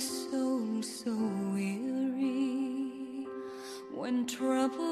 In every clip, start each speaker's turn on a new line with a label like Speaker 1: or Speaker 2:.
Speaker 1: soul so weary, when troubles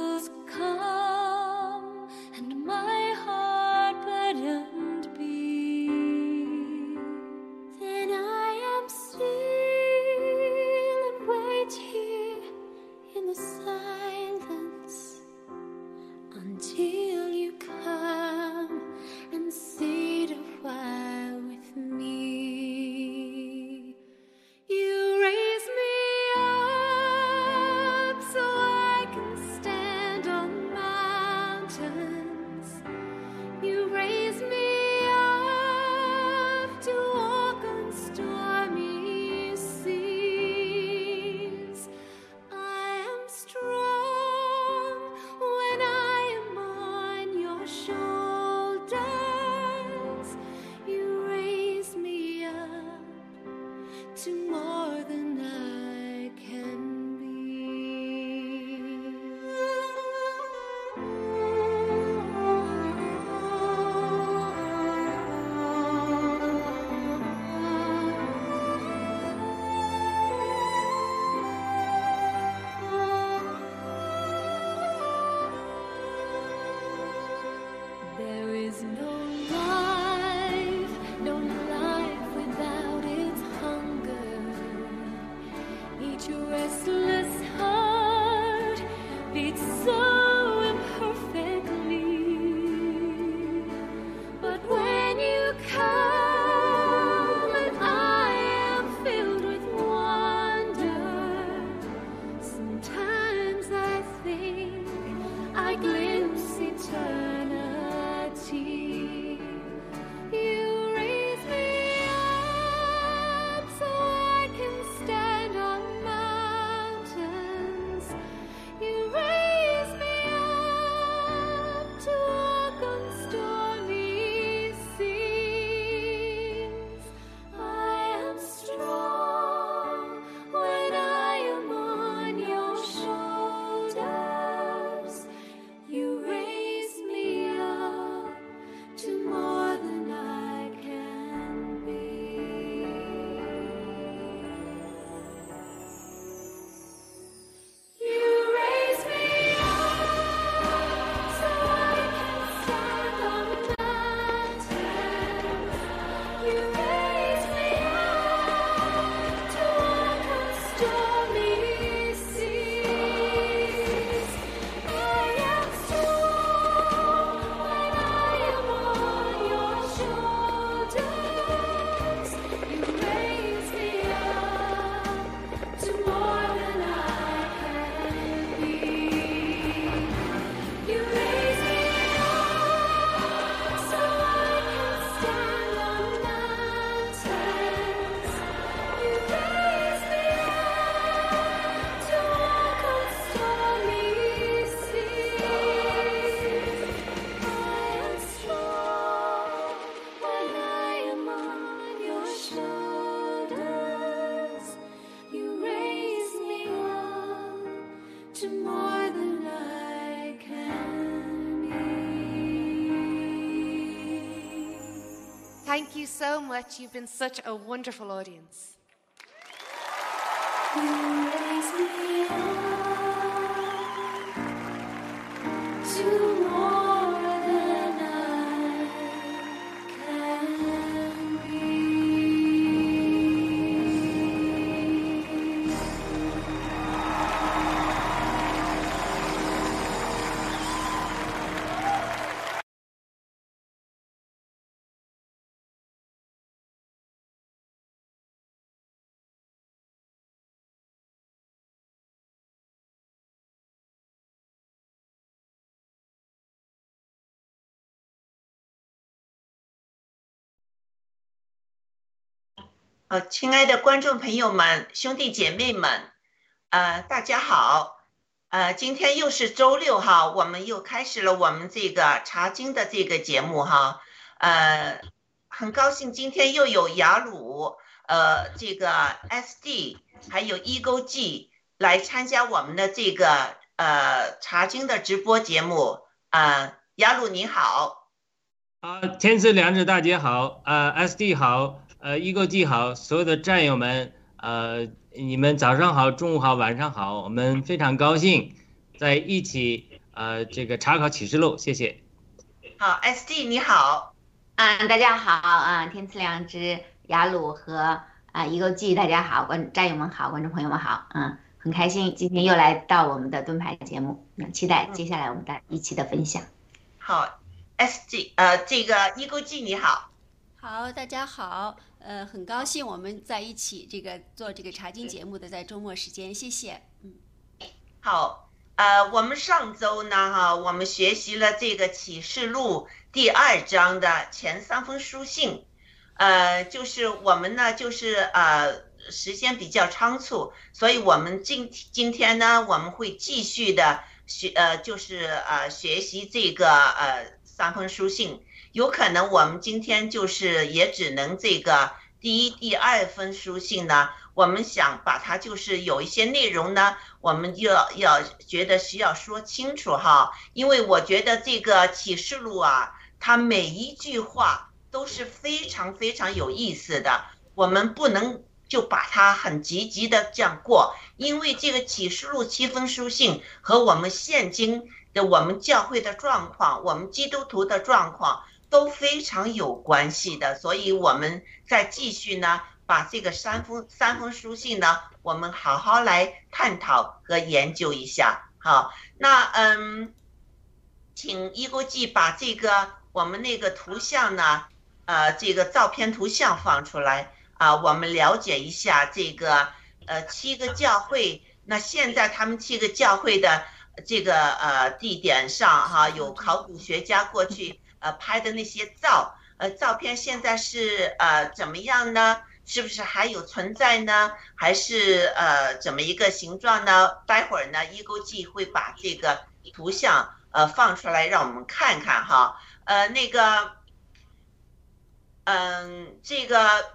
Speaker 1: so
Speaker 2: much. You've been such a wonderful audience.
Speaker 3: 呃，亲爱的观众朋友们、兄弟姐妹们，呃，大家好。呃，今天又是周六哈，我们又开始了我们这个查经的这个节目哈。呃，很高兴今天又有雅鲁、呃，这个 SD 还有一勾 G 来参加我们的这个呃查经的直播节目。呃，雅鲁你好。
Speaker 4: 啊，天赐良知大家好，呃，SD 好，呃，一个 G 好，所有的战友们，呃，你们早上好，中午好，晚上好，我们非常高兴在一起，呃，这个查考启示录，谢谢。
Speaker 3: 好，SD 你好，
Speaker 5: 嗯，大家好，啊，天赐良知雅鲁和啊一个 G 大家好，观战友们好，观众朋友们好，嗯，很开心今天又来到我们的盾牌节目，那期待接下来我们大一起的分享。
Speaker 3: 好，SG 呃这个一勾记你好，
Speaker 6: 好，大家好，呃，很高兴我们在一起这个做这个查经节目的，在周末时间，谢谢，嗯，
Speaker 3: 好，呃，我们上周呢哈，我们学习了这个启示录第二章的前三封书信，呃，就是我们呢就是呃时间比较仓促，所以我们今今天呢我们会继续的学呃就是呃学习这个呃三封书信，有可能我们今天就是也只能这个第一、第二封书信呢，我们想把它就是有一些内容呢，我们就要要觉得需要说清楚哈，因为我觉得这个启示录啊，它每一句话都是非常非常有意思的，我们不能就把它很积极的这样过，因为这个启示录七封书信和我们现今的我们教会的状况，我们基督徒的状况都非常有关系的，所以我们再继续呢，把这个三封三封书信呢，我们好好来探讨和研究一下。好，那嗯，请一国际把这个我们那个图像呢，呃，这个照片图像放出来啊，我们了解一下这个呃七个教会。那现在他们七个教会的这个呃地点上哈，有考古学家过去呃拍的那些照，呃照片现在是呃怎么样呢？是不是还有存在呢？还是呃怎么一个形状呢？待会儿呢，一勾记会把这个图像呃放出来让我们看看哈。呃那个，嗯，这个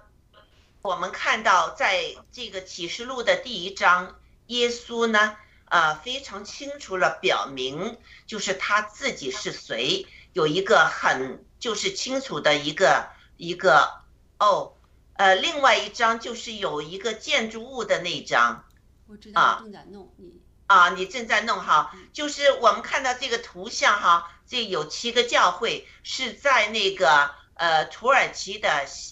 Speaker 3: 我们看到在这个启示录的第一章，耶稣呢。呃，非常清楚了表明，就是他自己是谁，有一个很就是清楚的一个一个哦，呃，另外一张就是有一个建筑物的那张，
Speaker 6: 我知道正在弄你。
Speaker 3: 啊，你正在弄哈，就是我们看到这个图像哈，这有七个教会是在那个呃土耳其的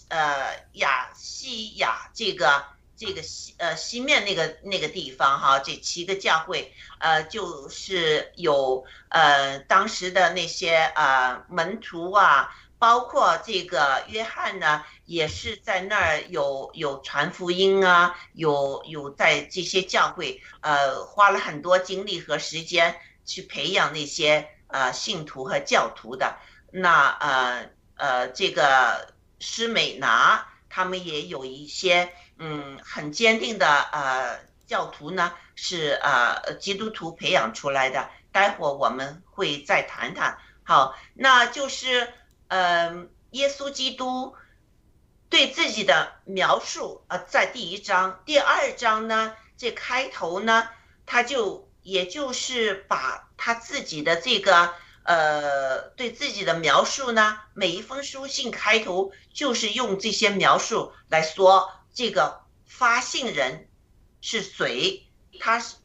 Speaker 3: 呃亚西亚这个。这个西呃西面那个那个地方哈，这七个教会呃就是有呃当时的那些呃门徒啊，包括这个约翰呢，也是在那儿有有传福音啊，有有在这些教会呃花了很多精力和时间去培养那些呃信徒和教徒的。那呃呃这个施美拿他们也有一些。嗯，很坚定的呃教徒呢，是呃基督徒培养出来的。待会我们会再谈谈。好，那就是呃耶稣基督对自己的描述呃，在第一章、第二章呢，这开头呢，他就也就是把他自己的这个呃对自己的描述呢，每一封书信开头就是用这些描述来说。这个发信人是谁？他是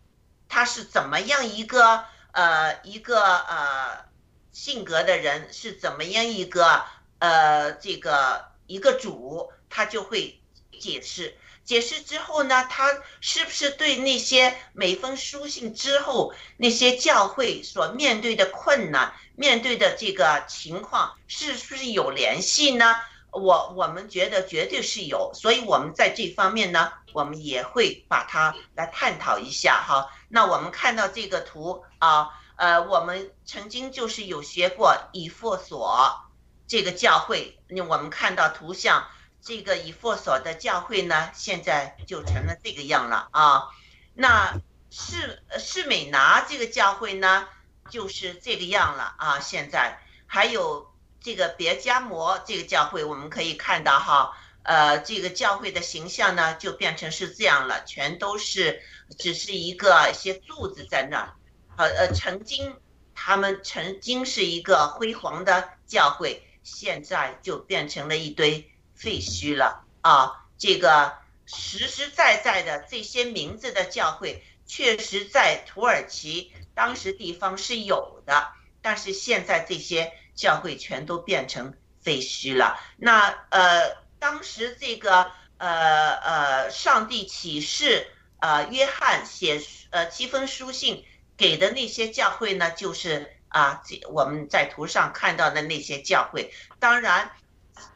Speaker 3: 他是怎么样一个呃一个呃性格的人？是怎么样一个呃这个一个主？他就会解释。解释之后呢，他是不是对那些每封书信之后那些教会所面对的困难、面对的这个情况，是不是有联系呢？我我们觉得绝对是有，所以我们在这方面呢，我们也会把它来探讨一下哈。那我们看到这个图啊，呃，我们曾经就是有学过以弗所这个教会，那我们看到图像，这个以弗所的教会呢，现在就成了这个样了啊。那士士美拿这个教会呢，就是这个样了啊。现在还有。这个别加摩这个教会，我们可以看到哈，呃，这个教会的形象呢，就变成是这样了，全都是只是一个一些柱子在那儿，呃呃，曾经他们曾经是一个辉煌的教会，现在就变成了一堆废墟了啊！这个实实在在的这些名字的教会，确实在土耳其当时地方是有的，但是现在这些教会全都变成废墟了。那呃，当时这个呃呃，上帝启示呃约翰写呃七封书信给的那些教会呢，就是啊，这我们在图上看到的那些教会。当然，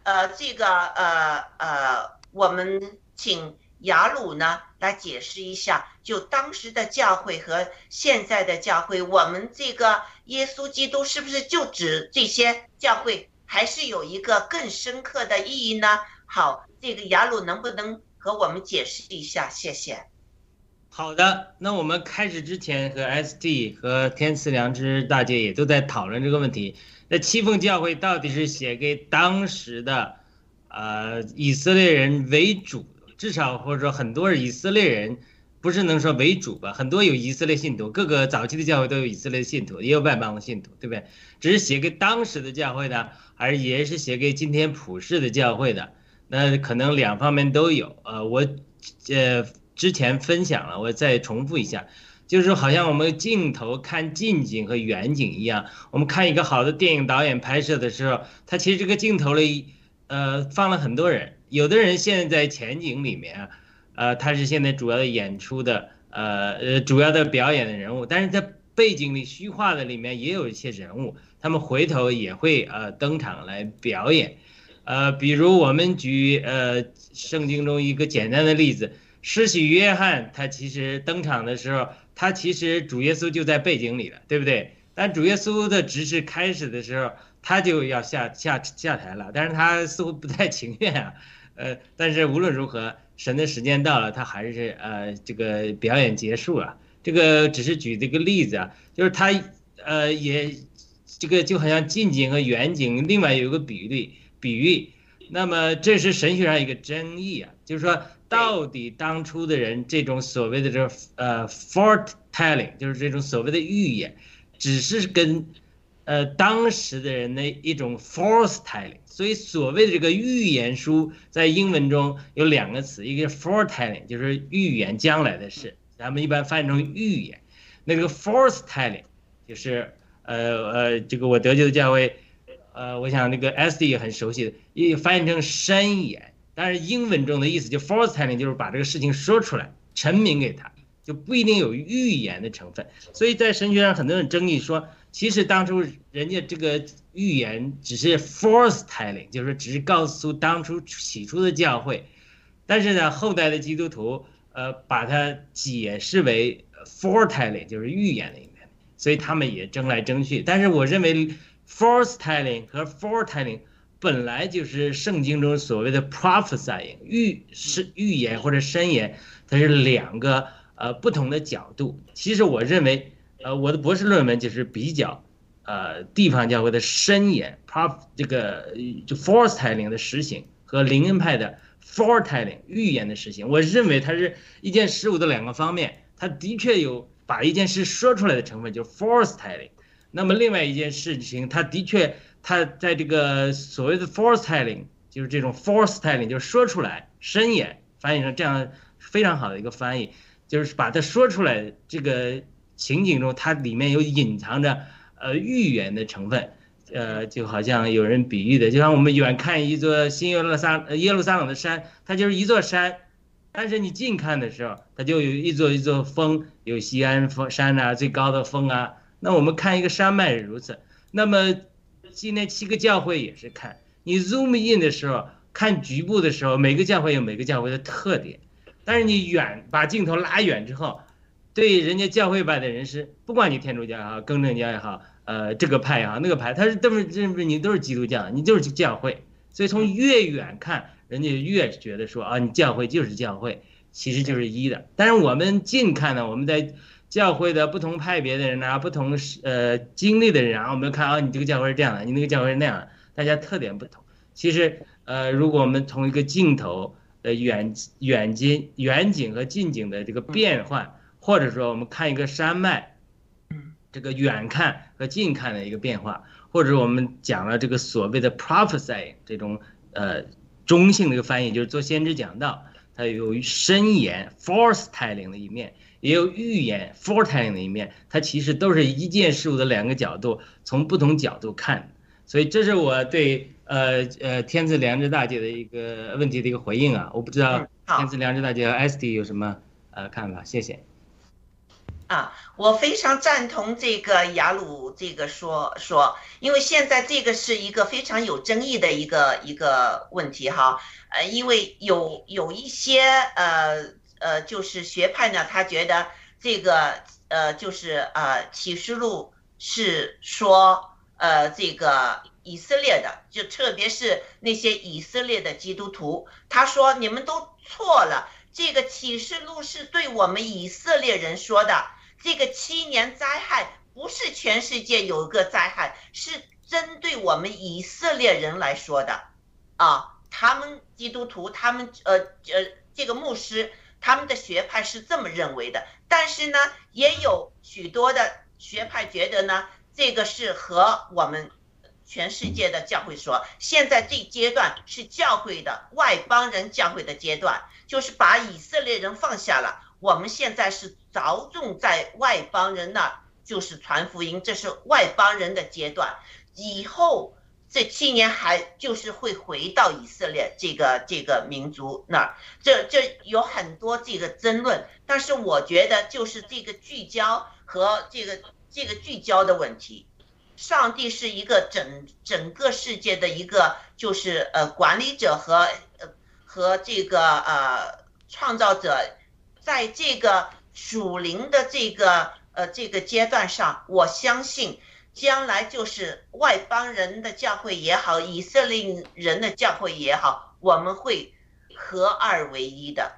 Speaker 3: 呃，这个呃呃，我们请雅鲁呢来解释一下，就当时的教会和现在的教会，我们这个耶稣基督是不是就指这些教会，还是有一个更深刻的意义呢？好，这个雅鲁能不能和我们解释一下？谢谢。
Speaker 4: 好的，那我们开始之前和 ST 和天赐良知大姐也都在讨论这个问题。那七凤教会到底是写给当时的，呃，以色列人为主，至少或者说很多以色列人，不是能说为主吧？很多有以色列信徒，各个早期的教会都有以色列信徒，也有外邦的信徒，对不对？只是写给当时的教会的，还是也是写给今天普世的教会的？那可能两方面都有。呃，我，呃。之前分享了，我再重复一下，就是好像我们镜头看近景和远景一样，我们看一个好的电影导演拍摄的时候，他其实这个镜头里，呃，放了很多人，有的人现在在前景里面啊，呃，他是现在主要的演出的，呃呃，主要的表演的人物，但是在背景里虚化的里面也有一些人物，他们回头也会呃登场来表演，呃，比如我们举呃圣经中一个简单的例子。施洗约翰他其实登场的时候，他其实主耶稣就在背景里了，对不对？但主耶稣的执事开始的时候，他就要下下下台了，但是他似乎不太情愿啊。呃，但是无论如何，神的时间到了，他还是呃这个表演结束了。这个只是举这个例子啊，就是他呃也这个就好像近景和远景，另外有一个比喻比喻。那么这是神学上一个争议啊，就是说。到底当初的人这种所谓的这呃 foretelling，就是这种所谓的预言，只是跟呃当时的人的一种 force telling，。所以所谓的这个预言书，在英文中有两个词，一个是 foretelling，就是预言将来的事，咱们一般翻译成预言。那个 force telling，就是呃呃，这个我得救的教会，呃，我想那个 SD 也很熟悉的，也翻译成申言。但是英文中的意思就 foretelling，就是把这个事情说出来，陈明给他，就不一定有预言的成分。所以在神学上很多人争议说，其实当初人家这个预言只是 force telling，就是只是告诉当初起初的教会。但是呢，后代的基督徒呃把它解释为 foretelling，就是预言的一面，所以他们也争来争去。但是我认为 force telling 和 foretelling。本来就是圣经中所谓的 prophesying 预是预言或者申言，它是两个呃不同的角度。其实我认为，呃，我的博士论文就是比较，呃，地方教会的申言 prop 这个就 force telling 的实行和灵恩派的 force telling 预言的实行。我认为它是一件事物的两个方面，它的确有把一件事说出来的成分，就是 force telling。那么另外一件事情，它的确。他在这个所谓的 force telling，就是这种 force telling，就是说出来申言，翻译成这样非常好的一个翻译，就是把它说出来这个情景中，它里面有隐藏着呃预言的成分，呃，就好像有人比喻的，就像我们远看一座新耶路撒耶路撒冷的山，它就是一座山，但是你近看的时候，它就有一座一座峰，有西安峰山啊，最高的峰啊，那我们看一个山脉是如此，那么。今天七个教会也是看你 zoom in 的时候，看局部的时候，每个教会有每个教会的特点。但是你远把镜头拉远之后，对人家教会派的人士，不管你天主教也好，更正教也好，呃，这个派也好，那个派，他是都是认为你都是基督教，你就是教会。所以从越远看，人家越觉得说啊，你教会就是教会，其实就是一的。但是我们近看呢，我们在。教会的不同派别的人啊，不同呃经历的人啊，我们看啊，你这个教会是这样的，你那个教会是那样的，大家特点不同。其实呃，如果我们从一个镜头呃远远近远景和近景的这个变换，或者说我们看一个山脉，这个远看和近看的一个变化，或者我们讲了这个所谓的 prophesy 这种呃中性的一个翻译，就是做先知讲道，它有深言 foretelling 的一面，也有预言 foretelling 的一面，它其实都是一件事物的两个角度，从不同角度看。所以这是我对呃呃天赐良知大姐的一个问题的一个回应啊，我不知道天赐良知大姐和 SD 有什么呃看法？谢谢。
Speaker 3: 啊，我非常赞同这个雅鲁这个说说，因为现在这个是一个非常有争议的一个一个问题哈，呃，因为有有一些呃呃就是学派呢，他觉得这个呃就是呃启示录是说呃这个以色列的，就特别是那些以色列的基督徒，他说你们都错了，这个启示录是对我们以色列人说的。这个七年灾害不是全世界有一个灾害，是针对我们以色列人来说的，啊，他们基督徒，他们呃呃这个牧师，他们的学派是这么认为的，但是呢，也有许多的学派觉得呢，这个是和我们全世界的教会说，现在这阶段是教会的外邦人教会的阶段，就是把以色列人放下了。我们现在是着重在外邦人那儿，就是传福音，这是外邦人的阶段。以后这七年还就是会回到以色列这个这个民族那儿，这这有很多这个争论。但是我觉得就是这个聚焦和这个这个聚焦的问题。上帝是一个整整个世界的一个就是呃管理者和呃和这个呃创造者。在这个属灵的这个呃这个阶段上，我相信将来就是外邦人的教会也好，以色列人的教会也好，我们会合二为一的，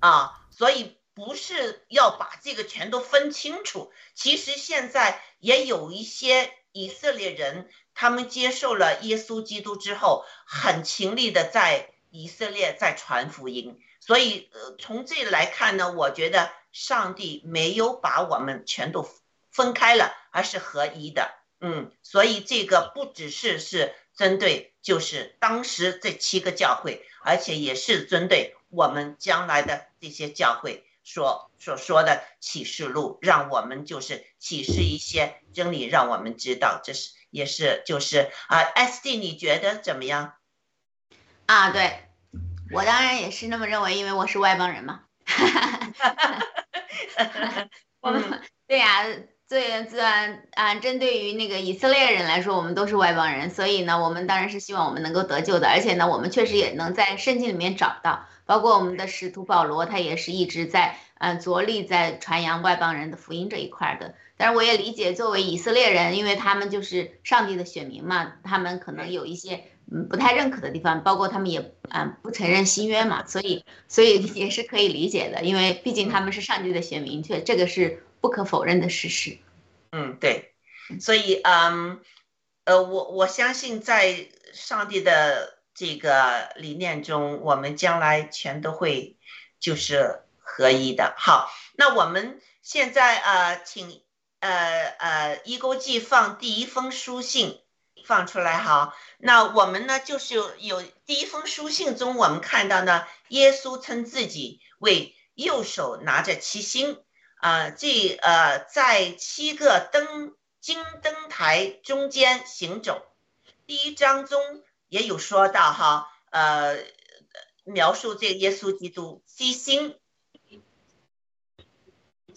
Speaker 3: 啊，所以不是要把这个全都分清楚。其实现在也有一些以色列人，他们接受了耶稣基督之后，很勤力的在以色列在传福音。所以，呃，从这来看呢，我觉得上帝没有把我们全都分开了，而是合一的。嗯，所以这个不只是是针对就是当时这七个教会，而且也是针对我们将来的这些教会所所说的启示录，让我们就是启示一些真理，让我们知道，这是也是就是啊，S D，你觉得怎么样？
Speaker 5: 啊，对。我当然也是那么认为，因为我是外邦人嘛。我们对呀，最最啊，针对于那个以色列人来说，我们都是外邦人，所以呢，我们当然是希望我们能够得救的。而且呢，我们确实也能在圣经里面找到，包括我们的使徒保罗，他也是一直在嗯着力在传扬外邦人的福音这一块的。但是我也理解，作为以色列人，因为他们就是上帝的选民嘛，他们可能有一些。嗯，不太认可的地方，包括他们也嗯不承认新约嘛，所以所以 也是可以理解的，因为毕竟他们是上帝的选民，却这个是不可否认的事实。
Speaker 3: 嗯，对，所以嗯呃，我我相信在上帝的这个理念中，我们将来全都会就是合一的。好，那我们现在呃，请呃呃一勾记放第一封书信。放出来哈，那我们呢就是有第一封书信中，我们看到呢，耶稣称自己为右手拿着七星，啊，这呃在七个灯金灯台中间行走。第一章中也有说到哈，呃，描述这个耶稣基督七星，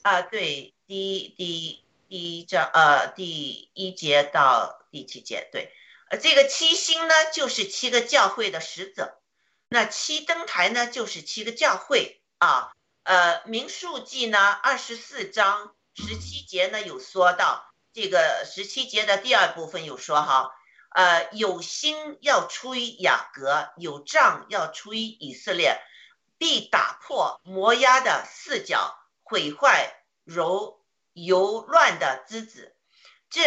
Speaker 3: 啊，对，第一第。第一章呃第一节到第七节，对，呃这个七星呢就是七个教会的使者，那七灯台呢就是七个教会啊，呃民数记呢二十四章十七节呢有说到这个十七节的第二部分有说哈，呃有星要出于雅各，有杖要出于以色列，必打破摩押的四角，毁坏柔。柔乱的之子，这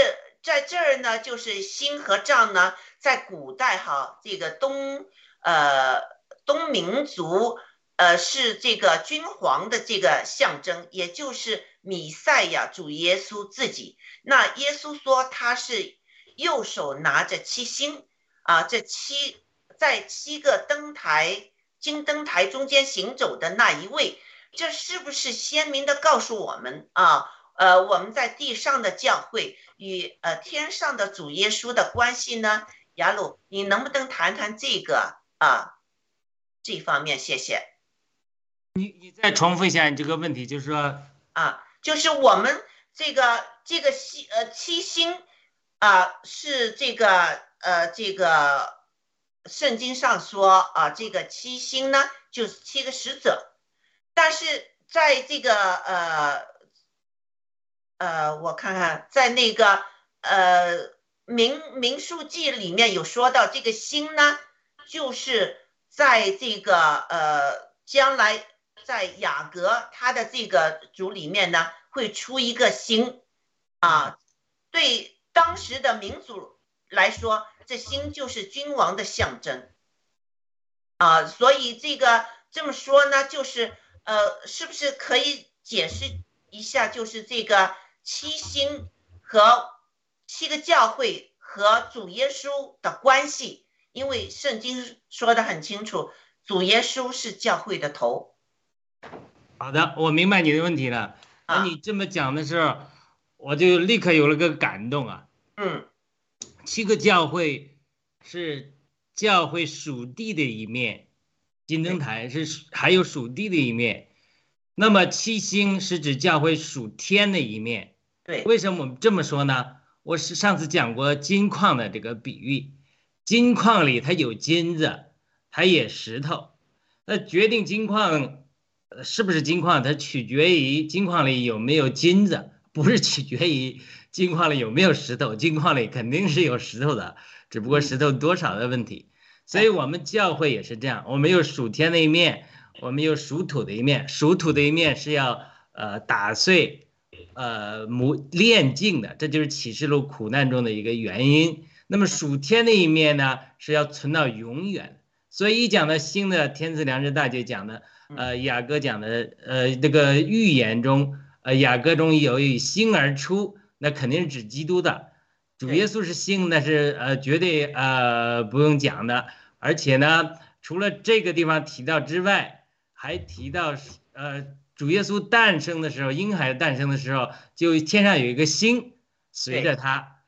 Speaker 3: 在这儿呢，就是星和杖呢，在古代哈，这个东呃东民族呃是这个君皇的这个象征，也就是米赛亚主耶稣自己。那耶稣说他是右手拿着七星啊，这七在七个灯台金灯台中间行走的那一位，这是不是鲜明的告诉我们啊？呃，我们在地上的教会与呃天上的主耶稣的关系呢？雅鲁，你能不能谈谈这个啊？这方面，谢谢。
Speaker 4: 你你再重复一下你这个问题，就是说
Speaker 3: 啊，就是我们这个这个七呃七星啊，是这个呃这个圣经上说啊，这个七星呢就是七个使者，但是在这个呃呃，我看看在那个呃明明书记里面有说到这个星呢，就是在这个呃将来。在雅阁他的这个组里面呢，会出一个星，啊，对当时的民族来说，这星就是君王的象征，啊，所以这个这么说呢，就是呃，是不是可以解释一下，就是这个七星和七个教会和主耶稣的关系？因为圣经说的很清楚，主耶稣是教会的头。
Speaker 4: 好的，我明白你的问题了。那你这么讲的时候，我就立刻有了个感动啊。
Speaker 3: 嗯，
Speaker 4: 七个教会是教会属地的一面，金灯台是还有属地的一面。那么七星是指教会属天的一面。
Speaker 3: 对，
Speaker 4: 为什么我们这么说呢？我是上次讲过金矿的这个比喻，金矿里它有金子，它也石头，那决定金矿。是不是金矿？它取决于金矿里有没有金子，不是取决于金矿里有没有石头。金矿里肯定是有石头的，只不过石头多少的问题。所以我们教会也是这样，我们有属天的一面，我们有属土的一面。属土的一面是要呃打碎，呃磨炼净的，这就是启示录苦难中的一个原因。那么属天的一面呢，是要存到永远。所以一讲到新的天赐良知大姐讲的。呃，雅各讲的，呃，这个预言中，呃，雅各中有以星而出，那肯定是指基督的，主耶稣是星，那是呃绝对呃不用讲的。而且呢，除了这个地方提到之外，还提到呃主耶稣诞生的时候，婴孩诞生的时候，就天上有一个星随着他，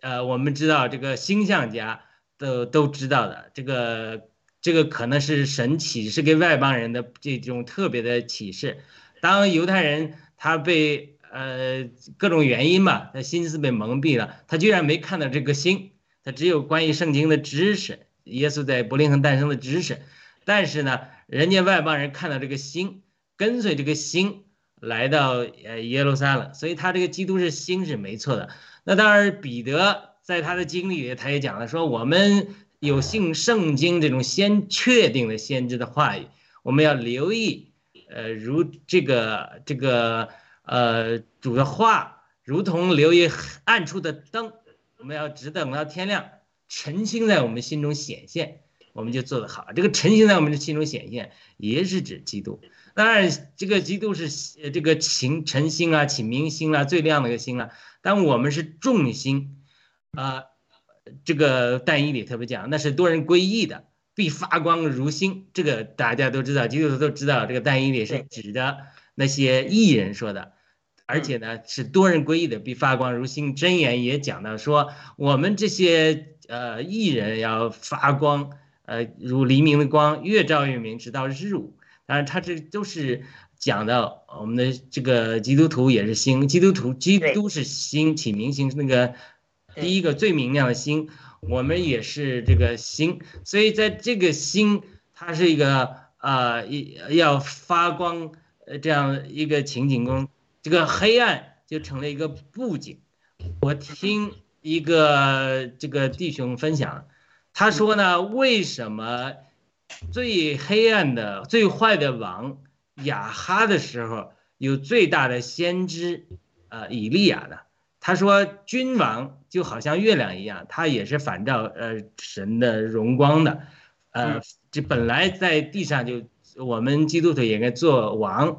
Speaker 4: 呃，我们知道这个星象家都都知道的这个。这个可能是神启示给外邦人的这种特别的启示。当犹太人他被呃各种原因吧，他心思被蒙蔽了，他居然没看到这个星，他只有关于圣经的知识，耶稣在伯林恒诞生的知识。但是呢，人家外邦人看到这个星，跟随这个星来到呃耶路撒冷，所以他这个基督是星是没错的。那当然，彼得在他的经历里，他也讲了说我们。有信圣经这种先确定的先知的话语，我们要留意，呃，如这个这个呃主的话，如同留意暗处的灯，我们要只等到天亮，晨星在我们心中显现，我们就做得好。这个晨星在我们的心中显现，也是指基督。当然，这个基督是这个晴晨星啊，启明星啊，最亮的一个星啊。但我们是众星啊。这个但以里特别讲，那是多人归义的，必发光如星。这个大家都知道，基督徒都知道，这个但以里是指的那些艺人说的，而且呢是多人归义的，必发光如星。真言也讲到说，我们这些呃艺人要发光，呃如黎明的光，越照越明，直到日午。当然，他这都是讲到我们的这个基督徒也是星，基督徒基督是星，启明星是那个。第一个最明亮的星，我们也是这个星，所以在这个星，它是一个呃一要发光呃这样一个情景中，这个黑暗就成了一个布景。我听一个这个弟兄分享，他说呢，为什么最黑暗的最坏的王亚哈的时候，有最大的先知呃以利亚的？他说：“君王就好像月亮一样，他也是反照呃神的荣光的，呃，这本来在地上就我们基督徒也该做王，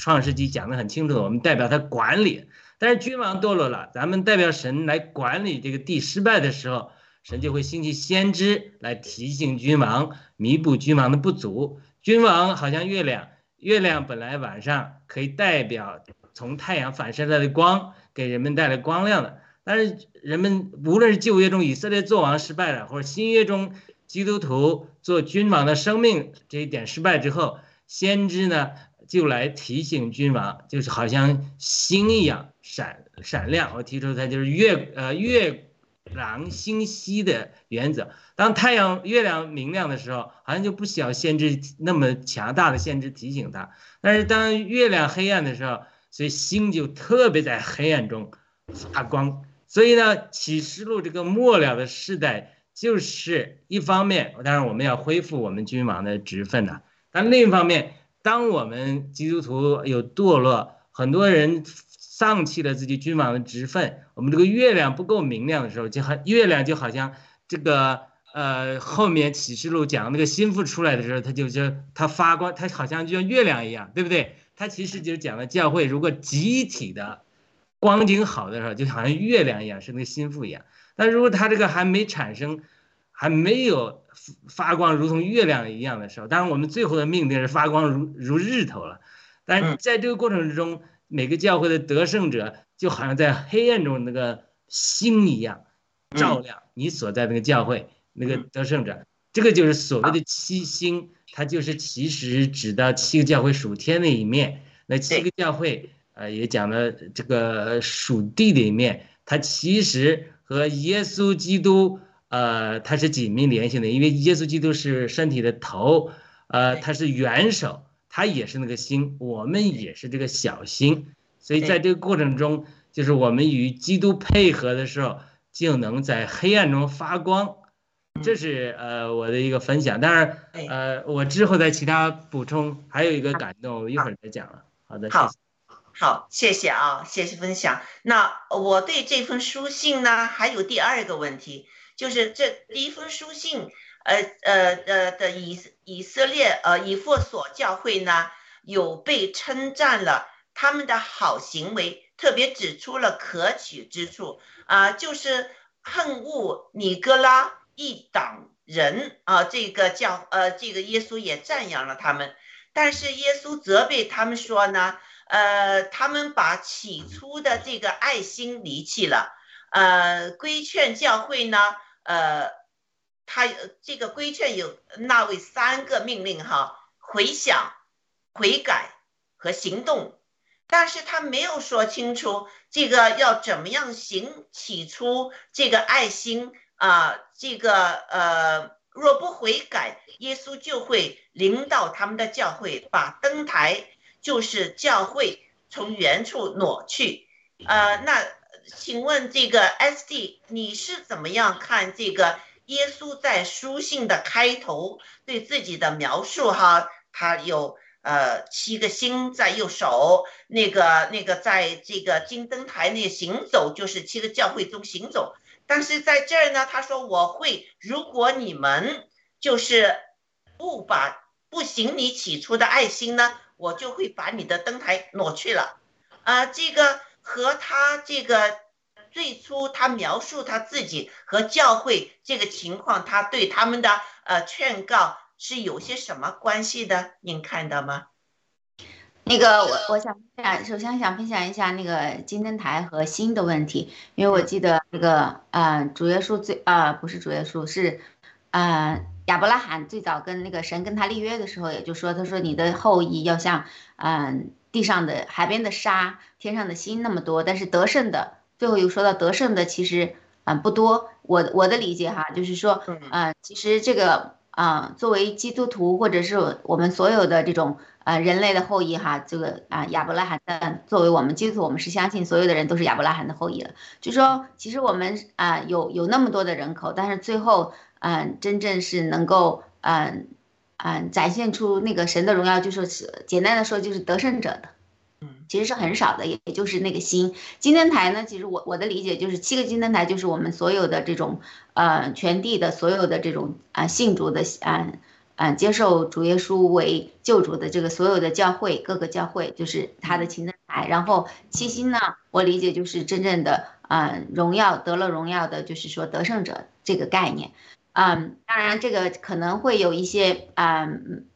Speaker 4: 创世纪讲的很清楚，我们代表他管理，但是君王堕落了，咱们代表神来管理这个地失败的时候，神就会兴起先知来提醒君王，弥补君王的不足。君王好像月亮，月亮本来晚上可以代表从太阳反射来的光，给人们带来光亮的。但是人们无论是旧约中以色列做王失败了，或者新约中基督徒做君王的生命这一点失败之后，先知呢就来提醒君王，就是好像星一样闪闪亮。我提出它就是月呃月狼星稀的原则。当太阳月亮明亮的时候，好像就不需要先知那么强大的先知提醒他。但是当月亮黑暗的时候，所以星就特别在黑暗中发光。所以呢，启示录这个末了的时代，就是一方面，当然我们要恢复我们君王的职分呐。但另一方面，当我们基督徒有堕落，很多人丧弃了自己君王的职分，我们这个月亮不够明亮的时候，就好月亮就好像这个呃后面启示录讲那个心腹出来的时候，它就就它发光，它好像就像月亮一样，对不对？它其实就是讲了教会如果集体的。光景好的时候，就好像月亮一样，是那个心腹一样。但如果它这个还没产生，还没有发光，如同月亮一样的时候，当然我们最后的命定是发光如如日头了。但是在这个过程之中，每个教会的得胜者就好像在黑暗中那个星一样，照亮你所在那个教会那个得胜者。这个就是所谓的七星，它就是其实指的七个教会属天的一面。那七个教会。呃，也讲了这个属地的一面，它其实和耶稣基督，呃，它是紧密联系的，因为耶稣基督是身体的头，呃，他是元首，他也是那个星，我们也是这个小星，所以在这个过程中，就是我们与基督配合的时候，就能在黑暗中发光，这是呃我的一个分享。但是，呃，我之后在其他补充，还有一个感动，一会儿再讲了。好的，谢谢。
Speaker 3: 好，谢谢啊，谢谢分享。那我对这封书信呢，还有第二个问题，就是这第一封书信，呃呃呃的以以色列呃以弗所教会呢，有被称赞了他们的好行为，特别指出了可取之处啊，就是恨恶尼哥拉一党人啊，这个教呃这个耶稣也赞扬了他们，但是耶稣责备他们说呢。呃，他们把起初的这个爱心离弃了。呃，规劝教会呢，呃，他这个规劝有那位三个命令哈：回想、悔改和行动。但是他没有说清楚这个要怎么样行起初这个爱心啊，这个呃，若不悔改，耶稣就会领导他们的教会把灯台。就是教会从原处挪去，呃，那请问这个 S D 你是怎么样看这个耶稣在书信的开头对自己的描述？哈，他有呃七个星在右手，那个那个在这个金灯台那行走，就是七个教会中行走。但是在这儿呢，他说我会，如果你们就是不把不行你起初的爱心呢？我就会把你的灯台挪去了，啊，这个和他这个最初他描述他自己和教会这个情况，他对他们的呃劝告是有些什么关系的？您看到吗？
Speaker 5: 那个我我想分享，首先想分享一下那个金灯台和新的问题，因为我记得那个呃主耶稣最啊不是主耶稣是，呃。亚伯拉罕最早跟那个神跟他立约的时候，也就说，他说你的后裔要像，嗯，地上的海边的沙，天上的星那么多。但是得胜的，最后又说到得胜的其实，嗯，不多。我我的理解哈，就是说，嗯，其实这个，啊，作为基督徒或者是我们所有的这种，呃，人类的后裔哈，这个啊，亚伯拉罕的，作为我们基督徒，我们是相信所有的人都是亚伯拉罕的后裔了。就说，其实我们啊，有有那么多的人口，但是最后。嗯，真正是能够嗯嗯展现出那个神的荣耀，就说是简单的说就是得胜者的，其实是很少的，也就是那个星金灯台呢。其实我我的理解就是七个金灯台就是我们所有的这种呃全地的所有的这种啊信主的啊啊接受主耶稣为救主的这个所有的教会各个教会，就是他的金灯台。然后七星呢，我理解就是真正的嗯荣耀得了荣耀的，就是说得胜者这个概念。嗯，当然这个可能会有一些嗯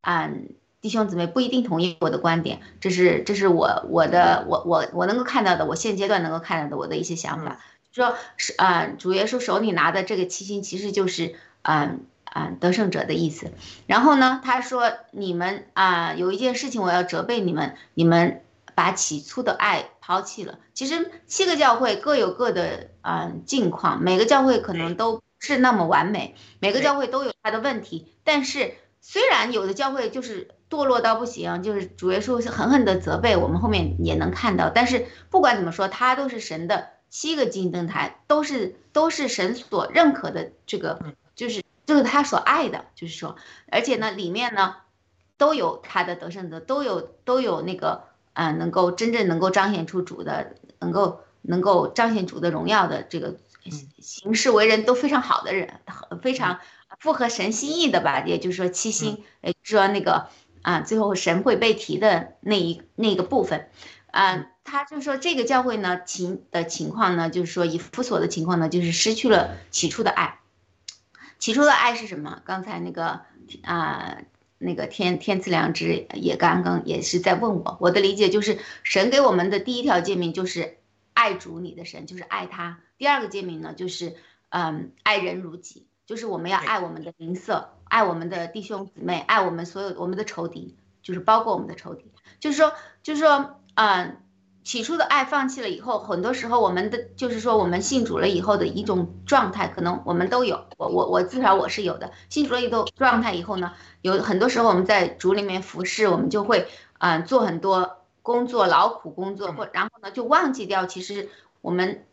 Speaker 5: 嗯弟兄姊妹不一定同意我的观点，这是这是我我的我我我能够看到的，我现阶段能够看到的我的一些想法，说是啊主耶稣手里拿的这个七星其实就是嗯。啊，得胜者的意思。然后呢，他说：“你们啊，有一件事情我要责备你们，你们把起初的爱抛弃了。其实七个教会各有各的啊境况，每个教会可能都是那么完美，每个教会都有它的问题。但是虽然有的教会就是堕落到不行，就是主耶稣是狠狠的责备我们，后面也能看到。但是不管怎么说，他都是神的七个金灯台，都是都是神所认可的这个，就是。”就是他所爱的，就是说，而且呢，里面呢，都有他的得胜者，都有都有那个，啊，能够真正能够彰显出主的，能够能够彰显主的荣耀的这个行事为人都非常好的人，非常符合神心意的吧？也就是说七星，呃，说那个啊，最后神会被提的那一那个部分，啊，他就说这个教会呢情的情况呢，就是说以夫所的情况呢，就是失去了起初的爱。起初的爱是什么？刚才那个啊，那个天天赐良知也刚刚也是在问我，我的理解就是神给我们的第一条诫命就是爱主你的神，就是爱他。第二个诫命呢，就是嗯，爱人如己，就是我们要爱我们的邻舍，爱我们的弟兄姊妹，爱我们所有我们的仇敌，就是包括我们的仇敌，就是说，就是说，嗯。起初的爱放弃了以后，很多时候我们的就是说，我们信主了以后的一种状态，可能我们都有。我我我至少我是有的。信主了以后状态以后呢，有很多时候我们在主里面服侍，我们就会嗯做很多工作，劳苦工作，或然后呢就忘记掉其实我们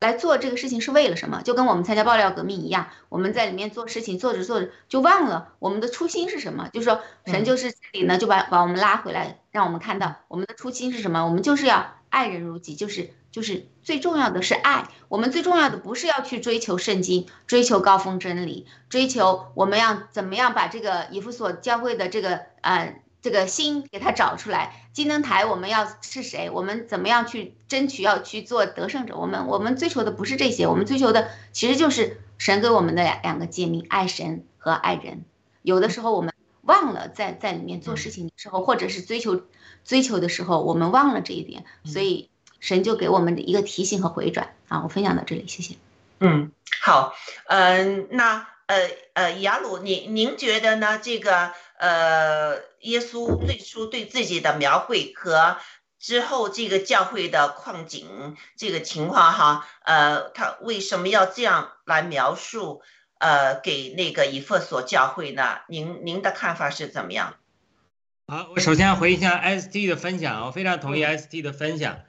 Speaker 5: 来做这个事情是为了什么，就跟我们参加爆料革命一样，我们在里面做事情做着做着就忘了我们的初心是什么。就是说神就是这里呢就把把我们拉回来。让我们看到我们的初心是什么？我们就是要爱人如己，就是就是最重要的是爱。我们最重要的不是要去追求圣经，追求高峰真理，追求我们要怎么样把这个以弗所教会的这个呃这个心给他找出来。金灯台我们要是谁？我们怎么样去争取要去做得胜者？我们我们追求的不是这些，我们追求的其实就是神给我们的两两个诫命：爱神和爱人。有的时候我们。忘了在在里面做事情的时候，或者是追求追求的时候，我们忘了这一点，所以神就给我们的一个提醒和回转啊。我分享到这里，谢谢。
Speaker 3: 嗯，好，嗯，那呃呃，雅鲁，您您觉得呢？这个呃，耶稣最初对自己的描绘和之后这个教会的矿井这个情况哈，呃，他为什么要这样来描述？呃，给那个以弗所教会呢？您您的看法是怎么样？
Speaker 4: 好，我首先回应一下 ST 的分享，我非常同意 ST 的分享。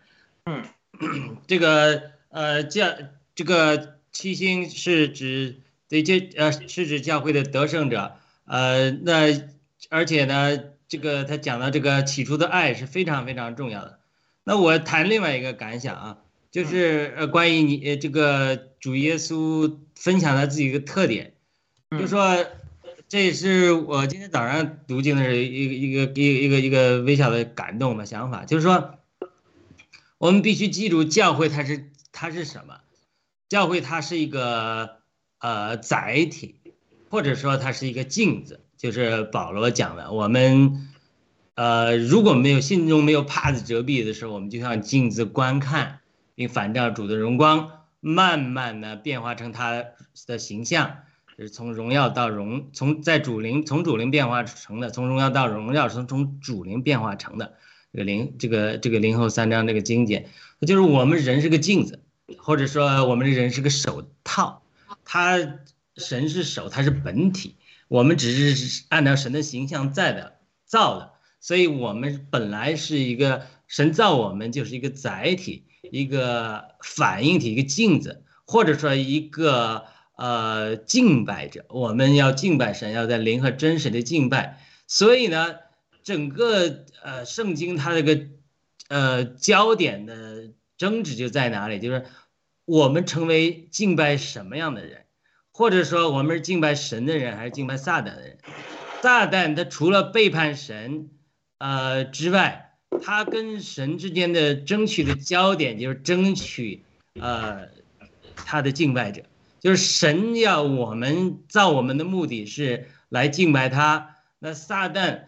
Speaker 3: 嗯，
Speaker 4: 这个呃教这个七星是指对这呃是指教会的得胜者。呃，那而且呢，这个他讲的这个起初的爱是非常非常重要的。那我谈另外一个感想啊。就是呃，关于你呃这个主耶稣分享他自己一个特点，就说这也是我今天早上读经的时候一个一个一个一个一个微小的感动吧想法，就是说我们必须记住教会它是它是什么？教会它是一个呃载体，或者说它是一个镜子，就是保罗讲的，我们呃如果没有心中没有帕子遮蔽的时候，我们就像镜子观看。并反照主的荣光，慢慢的变化成他的形象，就是从荣耀到荣，从在主灵从主灵变化成的，从荣耀到荣耀，从从主灵变化成的这个灵，这个这个灵后三章这个经节，就是我们人是个镜子，或者说我们人是个手套，他神是手，他是本体，我们只是按照神的形象在的造的，所以我们本来是一个神造我们就是一个载体。一个反应体，一个镜子，或者说一个呃敬拜者，我们要敬拜神，要在灵和真神的敬拜。所以呢，整个呃圣经它这个呃焦点的争执就在哪里？就是我们成为敬拜什么样的人，或者说我们是敬拜神的人，还是敬拜撒旦的人？撒旦他除了背叛神呃之外，他跟神之间的争取的焦点就是争取，呃，他的敬拜者，就是神要我们造我们的目的是来敬拜他，那撒旦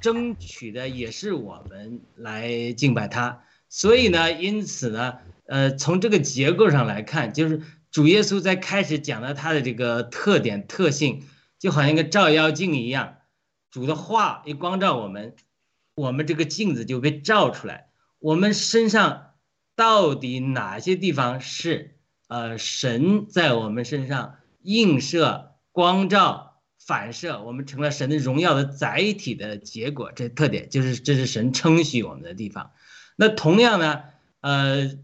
Speaker 4: 争取的也是我们来敬拜他，所以呢，因此呢，呃，从这个结构上来看，就是主耶稣在开始讲到他的这个特点特性，就好像一个照妖镜一样，主的话一光照我们。我们这个镜子就被照出来，我们身上到底哪些地方是呃神在我们身上映射、光照、反射，我们成了神的荣耀的载体的结果。这特点就是这是神称许我们的地方。那同样呢，呃，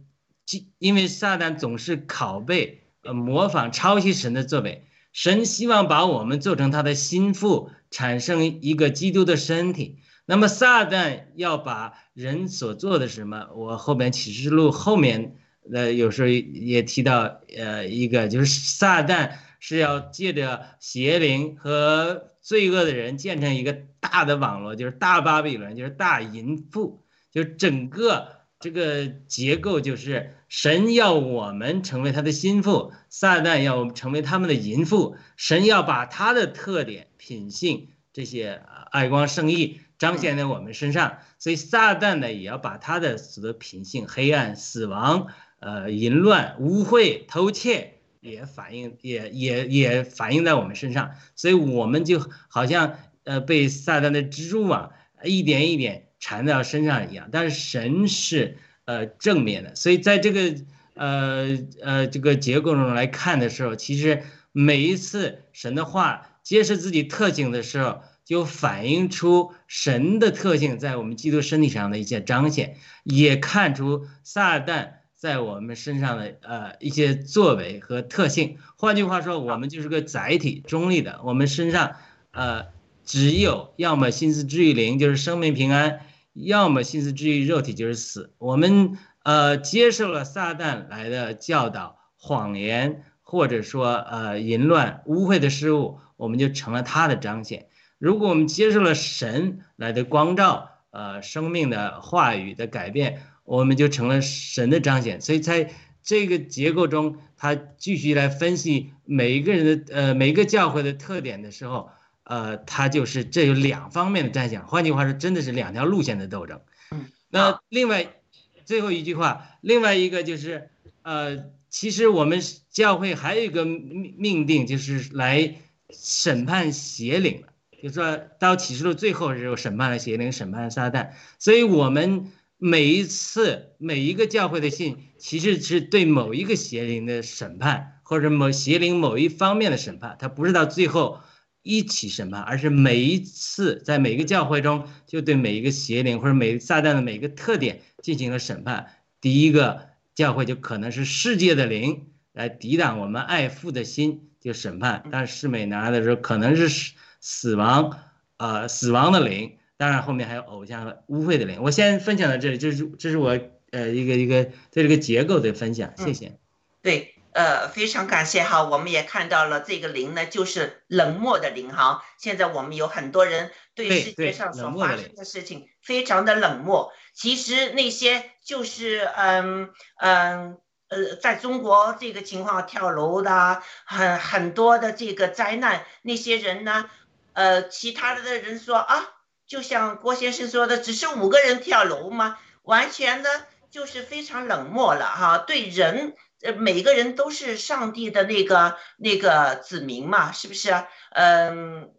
Speaker 4: 因为撒旦总是拷贝、呃模仿、抄袭神的作为，神希望把我们做成他的心腹，产生一个基督的身体。那么撒旦要把人所做的什么？我后边启示录后面，呃，有时候也提到，呃，一个就是撒旦是要借着邪灵和罪恶的人建成一个大的网络，就是大巴比伦，就是大淫妇，就整个这个结构就是神要我们成为他的心腹，撒旦要成为他们的淫妇，神要把他的特点、品性这些爱光圣意。彰显在我们身上，所以撒旦呢也要把他的所有品性、黑暗、死亡、呃淫乱、污秽、偷窃也反映，也也也反映在我们身上，所以我们就好像呃被撒旦的蜘蛛网一点一点缠到身上一样。但是神是呃正面的，所以在这个呃呃这个结构中来看的时候，其实每一次神的话揭示自己特性的时候。就反映出神的特性在我们基督身体上的一些彰显，也看出撒旦在我们身上的呃一些作为和特性。换句话说，我们就是个载体，中立的。我们身上呃只有要么心思治愈灵，就是生命平安；要么心思治愈肉体，就是死。我们呃接受了撒旦来的教导、谎言，或者说呃淫乱、污秽的事物，我们就成了他的彰显。如果我们接受了神来的光照，呃，生命的话语的改变，我们就成了神的彰显。所以在这个结构中，他继续来分析每一个人的呃每一个教会的特点的时候，呃，他就是这有两方面的战线。换句话说，真的是两条路线的斗争。那另外最后一句话，另外一个就是呃，其实我们教会还有一个命命定，就是来审判邪灵。就说到启示录最后的时候审判了邪灵，审判了撒旦，所以我们每一次每一个教会的信，其实是对某一个邪灵的审判，或者某邪灵某一方面的审判，它不是到最后一起审判，而是每一次在每个教会中，就对每一个邪灵或者每撒旦的每个特点进行了审判。第一个教会就可能是世界的灵来抵挡我们爱父的心，就审判；但是世美拿的时候可能是。死亡，呃，死亡的灵，当然后面还有偶像和污秽的灵。我先分享到这里，这是这是我呃一个一个对这个结构的分享，谢谢。
Speaker 3: 对，呃，非常感谢哈，我们也看到了这个灵呢，就是冷漠的灵哈。现在我们有很多人对世界上所发生的事情非常的冷漠，其实那些就是嗯嗯呃，在中国这个情况跳楼的很很多的这个灾难，那些人呢。呃，其他的人说啊，就像郭先生说的，只是五个人跳楼吗？完全的就是非常冷漠了哈。对人，呃，每个人都是上帝的那个那个子民嘛，是不是？嗯，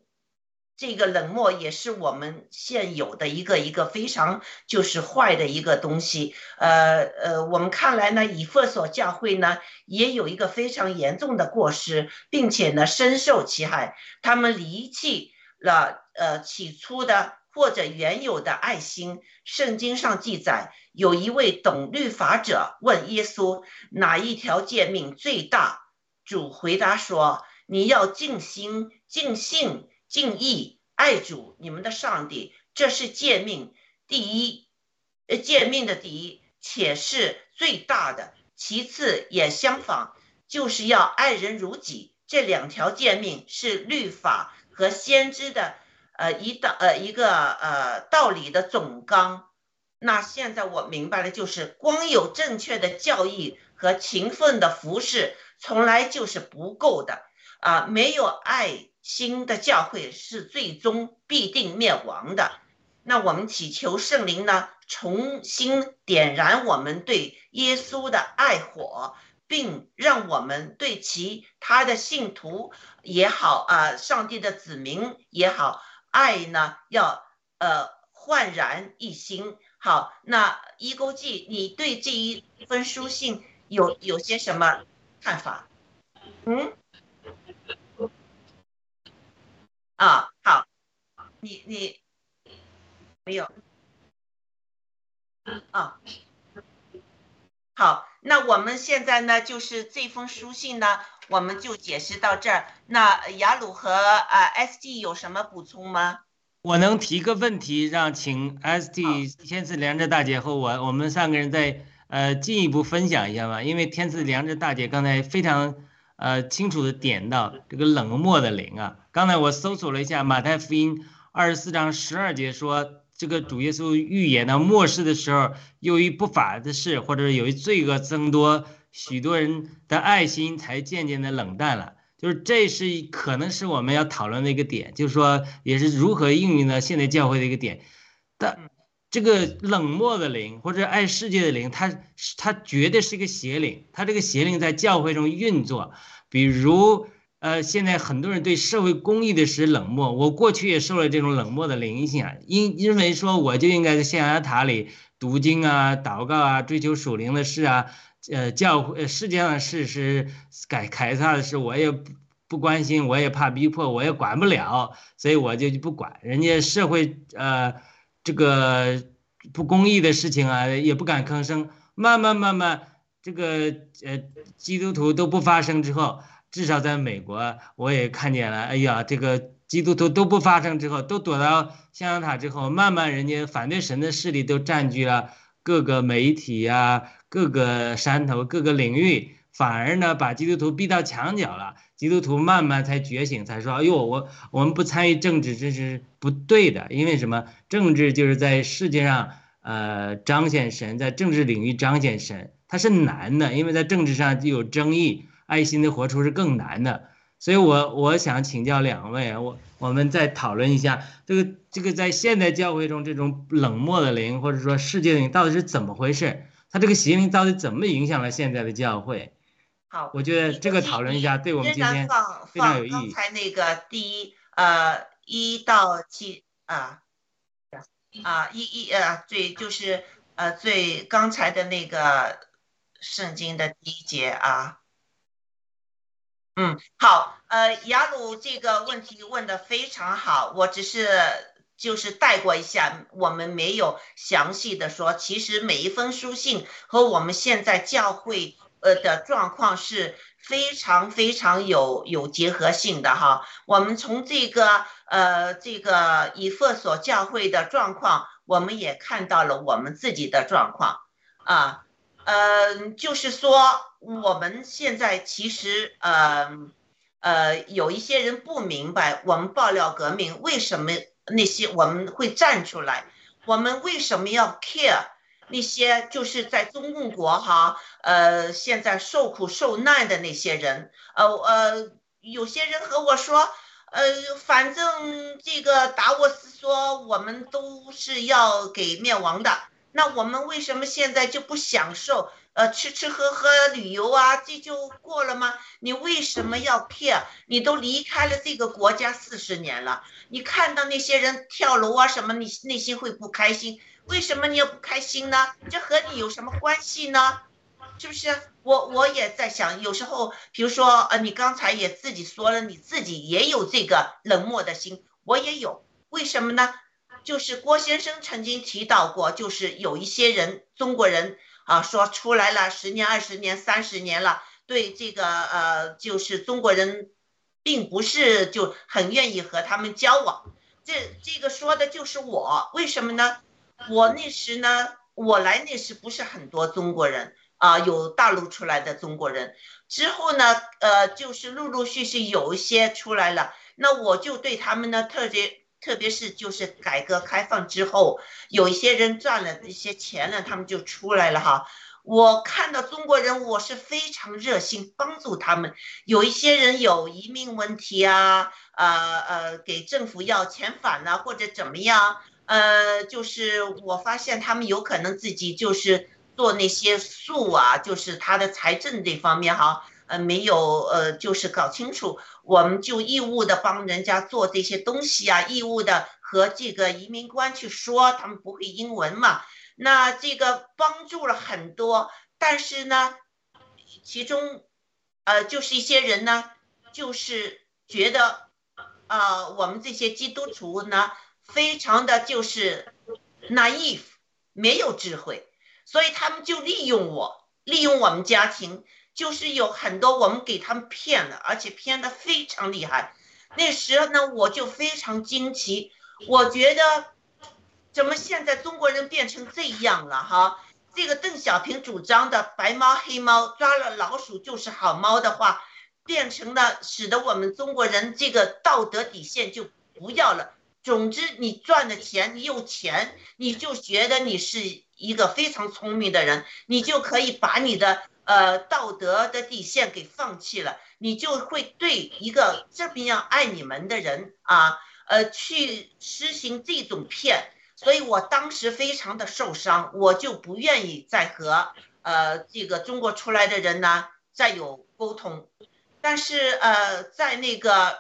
Speaker 3: 这个冷漠也是我们现有的一个一个非常就是坏的一个东西。呃呃，我们看来呢，以弗所教会呢也有一个非常严重的过失，并且呢深受其害，他们离弃。了，呃，起初的或者原有的爱心，圣经上记载，有一位懂律法者问耶稣哪一条诫命最大？主回答说：你要尽心、尽性、尽意爱主你们的上帝，这是诫命第一，呃，诫命的第一，且是最大的。其次也相仿，就是要爱人如己。这两条诫命是律法。和先知的，呃，一道呃一个呃道理的总纲那现在我明白了，就是光有正确的教义和勤奋的服侍，从来就是不够的啊！没有爱心的教会是最终必定灭亡的。那我们祈求圣灵呢，重新点燃我们对耶稣的爱火，并让我们对其他的信徒也好啊，上帝的子民也好，爱呢要呃焕然一新。好，那一勾记，你对这一封书信有有些什么看法？嗯？啊，好，你你。没有，啊，好，那我们现在呢，就是这封书信呢，我们就解释到这儿。那雅鲁和啊 SG 有什么补充吗？
Speaker 4: 我能提个问题，让请 SG 天赐良知大姐和我，我们三个人再呃进一步分享一下吗？因为天赐良知大姐刚才非常呃清楚的点到这个冷漠的灵啊。刚才我搜索了一下马太福音二十四章十二节说。这个主耶稣预言呢，末世的时候，由于不法的事，或者由于罪恶增多，许多人的爱心才渐渐的冷淡了。就是这是可能是我们要讨论的一个点，就是说也是如何应用呢现代教会的一个点。但这个冷漠的灵或者爱世界的灵，它它绝对是一个邪灵，它这个邪灵在教会中运作，比如。呃，现在很多人对社会公益的是冷漠，我过去也受了这种冷漠的影响，因因为说我就应该在象牙塔里读经啊、祷告啊、追求属灵的事啊，呃，教会世界上的事是改凯撒的事，我也不不关心，我也怕逼迫，我也管不了，所以我就不管人家社会呃这个不公义的事情啊，也不敢吭声。慢慢慢慢，这个呃基督徒都不发声之后。至少在美国，我也看见了。哎呀，这个基督徒都不发声之后，都躲到象牙塔之后，慢慢人家反对神的势力都占据了各个媒体呀、各个山头、各个领域，反而呢把基督徒逼到墙角了。基督徒慢慢才觉醒，才说：“哎呦，我我们不参与政治，这是不对的。因为什么？政治就是在世界上，呃，彰显神，在政治领域彰显神，它是难的，因为在政治上就有争议。”爱心的活出是更难的，所以我我想请教两位，我我们再讨论一下这个这个在现代教会中这种冷漠的灵或者说世界灵到底是怎么回事？它这个邪灵到底怎么影响了现在的教会？
Speaker 3: 好，
Speaker 4: 我觉得这个讨论一下对我们今天非常有意义。
Speaker 3: 刚才那个第一呃一到七啊啊一一呃最就是呃最刚才的那个圣经的第一节啊。嗯，好，呃，雅鲁这个问题问的非常好，我只是就是带过一下，我们没有详细的说。其实每一封书信和我们现在教会呃的状况是非常非常有有结合性的哈。我们从这个呃这个以弗所教会的状况，我们也看到了我们自己的状况啊。嗯，就是说，我们现在其实，呃，呃，有一些人不明白，我们爆料革命为什么那些我们会站出来，我们为什么要 care 那些就是在中共国哈，呃，现在受苦受难的那些人，呃呃，有些人和我说，呃，反正这个达沃斯说我们都是要给灭亡的。那我们为什么现在就不享受？呃，吃吃喝喝旅游啊，这就过了吗？你为什么要 care？你都离开了这个国家四十年了，你看到那些人跳楼啊什么，你内心会不开心？为什么你要不开心呢？这和你有什么关系呢？是不是？我我也在想，有时候，比如说，呃，你刚才也自己说了，你自己也有这个冷漠的心，我也有，为什么呢？就是郭先生曾经提到过，就是有一些人，中国人啊，说出来了十年、二十年、三十年了，对这个呃，就是中国人，并不是就很愿意和他们交往。这这个说的就是我，为什么呢？我那时呢，我来那时不是很多中国人啊，有大陆出来的中国人，之后呢，呃，就是陆陆续续有一些出来了，那我就对他们呢特别。特别是就是改革开放之后，有一些人赚了这些钱了，他们就出来了哈。我看到中国人，我是非常热心帮助他们。有一些人有移民问题啊，呃呃，给政府要遣返呐，或者怎么样，呃，就是我发现他们有可能自己就是做那些数啊，就是他的财政这方面哈，呃，没有呃，就是搞清楚，我们就义务的帮人家做这些东西啊，义务的和这个移民官去说，他们不会英文嘛。那这个帮助了很多，但是呢，其中，呃，就是一些人呢，就是觉得，呃，我们这些基督徒呢，非常的就是 naive，没有智慧，所以他们就利用我，利用我们家庭，就是有很多我们给他们骗了，而且骗的非常厉害。那时候呢，我就非常惊奇，我觉得。怎么现在中国人变成这样了哈？这个邓小平主张的“白猫黑猫，抓了老鼠就是好猫”的话，变成了使得我们中国人这个道德底线就不要了。总之，你赚的钱，你有钱，你就觉得你是一个非常聪明的人，你就可以把你的呃道德的底线给放弃了，你就会对一个这么样爱你们的人啊，呃，去实行这种骗。所以我当时非常的受伤，我就不愿意再和呃这个中国出来的人呢再有沟通。但是呃在那个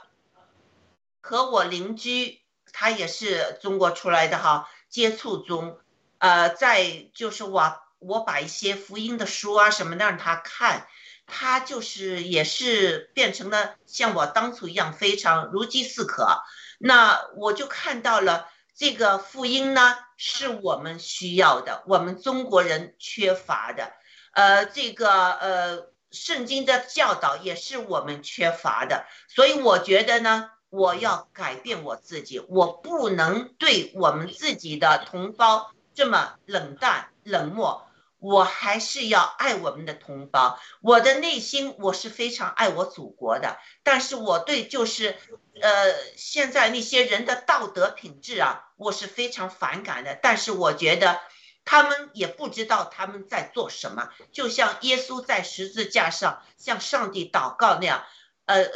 Speaker 3: 和我邻居，他也是中国出来的哈，接触中，呃在就是我我把一些福音的书啊什么的让他看，他就是也是变成了像我当初一样非常如饥似渴。那我就看到了。这个福音呢，是我们需要的，我们中国人缺乏的。呃，这个呃，圣经的教导也是我们缺乏的。所以我觉得呢，我要改变我自己，我不能对我们自己的同胞这么冷淡冷漠。我还是要爱我们的同胞，我的内心我是非常爱我祖国的，但是我对就是，呃，现在那些人的道德品质啊，我是非常反感的。但是我觉得，他们也不知道他们在做什么，就像耶稣在十字架上向上帝祷告那样，呃，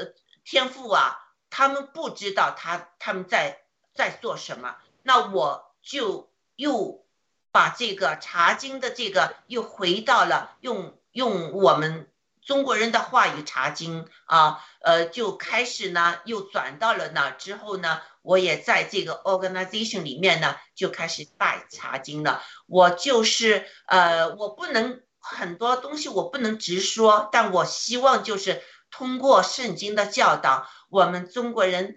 Speaker 3: 天父啊，他们不知道他他们在在做什么，那我就又。把这个查经的这个又回到了用用我们中国人的话语查经啊，呃，就开始呢又转到了那之后呢，我也在这个 organization 里面呢就开始带查经了。我就是呃，我不能很多东西我不能直说，但我希望就是通过圣经的教导，我们中国人，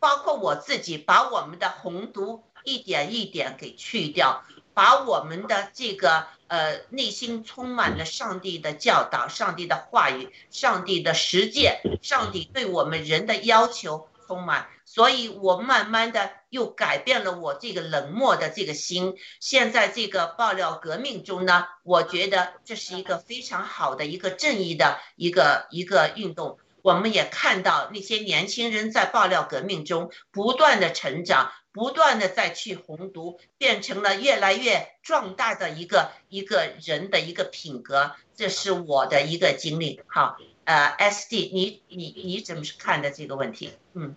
Speaker 3: 包括我自己，把我们的红毒一点一点给去掉。把我们的这个呃内心充满了上帝的教导、上帝的话语、上帝的实践、上帝对我们人的要求充满，所以我慢慢的又改变了我这个冷漠的这个心。现在这个爆料革命中呢，我觉得这是一个非常好的一个正义的一个一个运动。我们也看到那些年轻人在爆料革命中不断的成长。不断的再去红读，变成了越来越壮大的一个一个人的一个品格，这是我的一个经历。好，呃，S D，你你你怎么看的这个问题？嗯，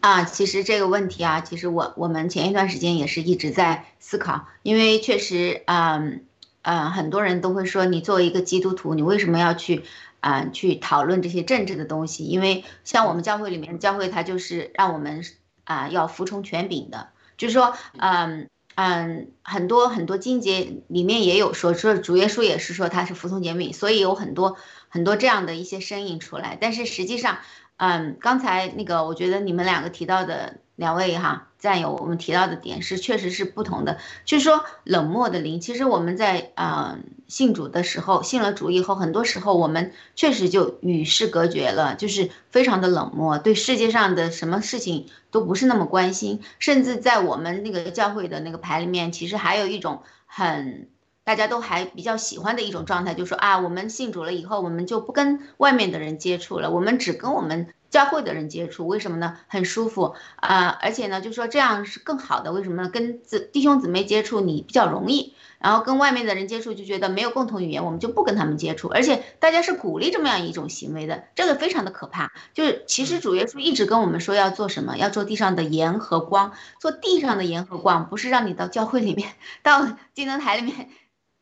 Speaker 5: 啊，其实这个问题啊，其实我我们前一段时间也是一直在思考，因为确实，嗯嗯，很多人都会说，你作为一个基督徒，你为什么要去啊去讨论这些政治的东西？因为像我们教会里面，教会它就是让我们。啊，要服从权柄的，就是说，嗯嗯，很多很多经节里面也有说，说主耶稣也是说他是服从权柄，所以有很多很多这样的一些声音出来，但是实际上，嗯，刚才那个我觉得你们两个提到的。两位哈战友，我们提到的点是确实是不同的，就是说冷漠的灵，其实我们在啊信主的时候，信了主以后，很多时候我们确实就与世隔绝了，就是非常的冷漠，对世界上的什么事情都不是那么关心，甚至在我们那个教会的那个牌里面，其实还有一种很大家都还比较喜欢的一种状态，就是说啊，我们信主了以后，我们就不跟外面的人接触了，我们只跟我们。教会的人接触，为什么呢？很舒服啊、而且呢，就说这样是更好的，为什么呢？跟子弟兄姊妹接触你比较容易，然后跟外面的人接触就觉得没有共同语言，我们就不跟他们接触，而且大家是鼓励这么样一种行为的，这个非常的可怕。就是其实主耶稣一直跟我们说要做什么，要做地上的盐和光，做地上的盐和光，不是让你到教会里面，到金灯台里面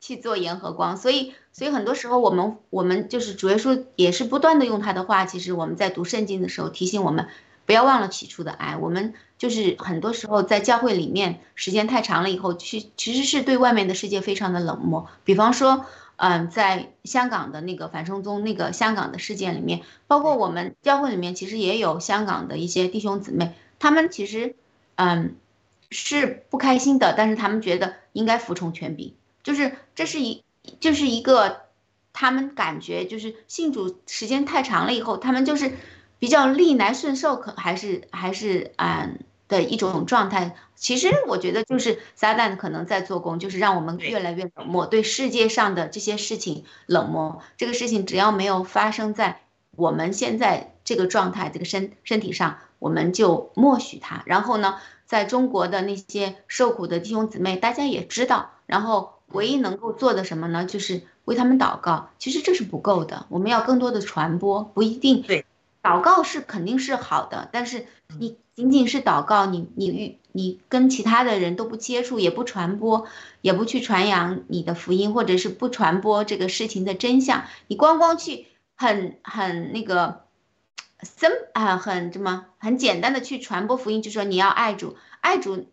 Speaker 5: 去做盐和光。所以，所以很多时候我们我们就是主耶稣也是不断的用他的话，其实我们在读圣经的时候提醒我们，不要忘了起初的爱。我们就是很多时候在教会里面时间太长了以后，去其实是对外面的世界非常的冷漠。比方说，嗯，在香港的那个反送中那个香港的事件里面，包括我们教会里面，其实也有香港的一些弟兄姊妹，他们其实，嗯，是不开心的，但是他们觉得应该服从权柄，就是这是一，就是一个他们感觉就是信主时间太长了以后，他们就是比较逆来顺受，可还是还是嗯的一种状态。其实我觉得就是撒旦可能在做工，就是让我们越来越冷漠，对世界上的这些事情冷漠。这个事情只要没有发生在我们现在这个状态、这个身身体上，我们就默许它。然后呢，在中国的那些受苦的弟兄姊妹，大家也知道，然后唯一能够做的什么呢？就是为他们祷告。其实这是不够的，我们要更多的传播，不一定。
Speaker 3: 对，
Speaker 5: 祷告是肯定是好的，但是你仅仅是祷告，你你与你跟其他的人都不接触，也不传播，也不去传扬你的福音，或者是不传播这个事情的真相，你光光去很很那个。森啊，很什么很简单的去传播福音，就说你要爱主，爱主，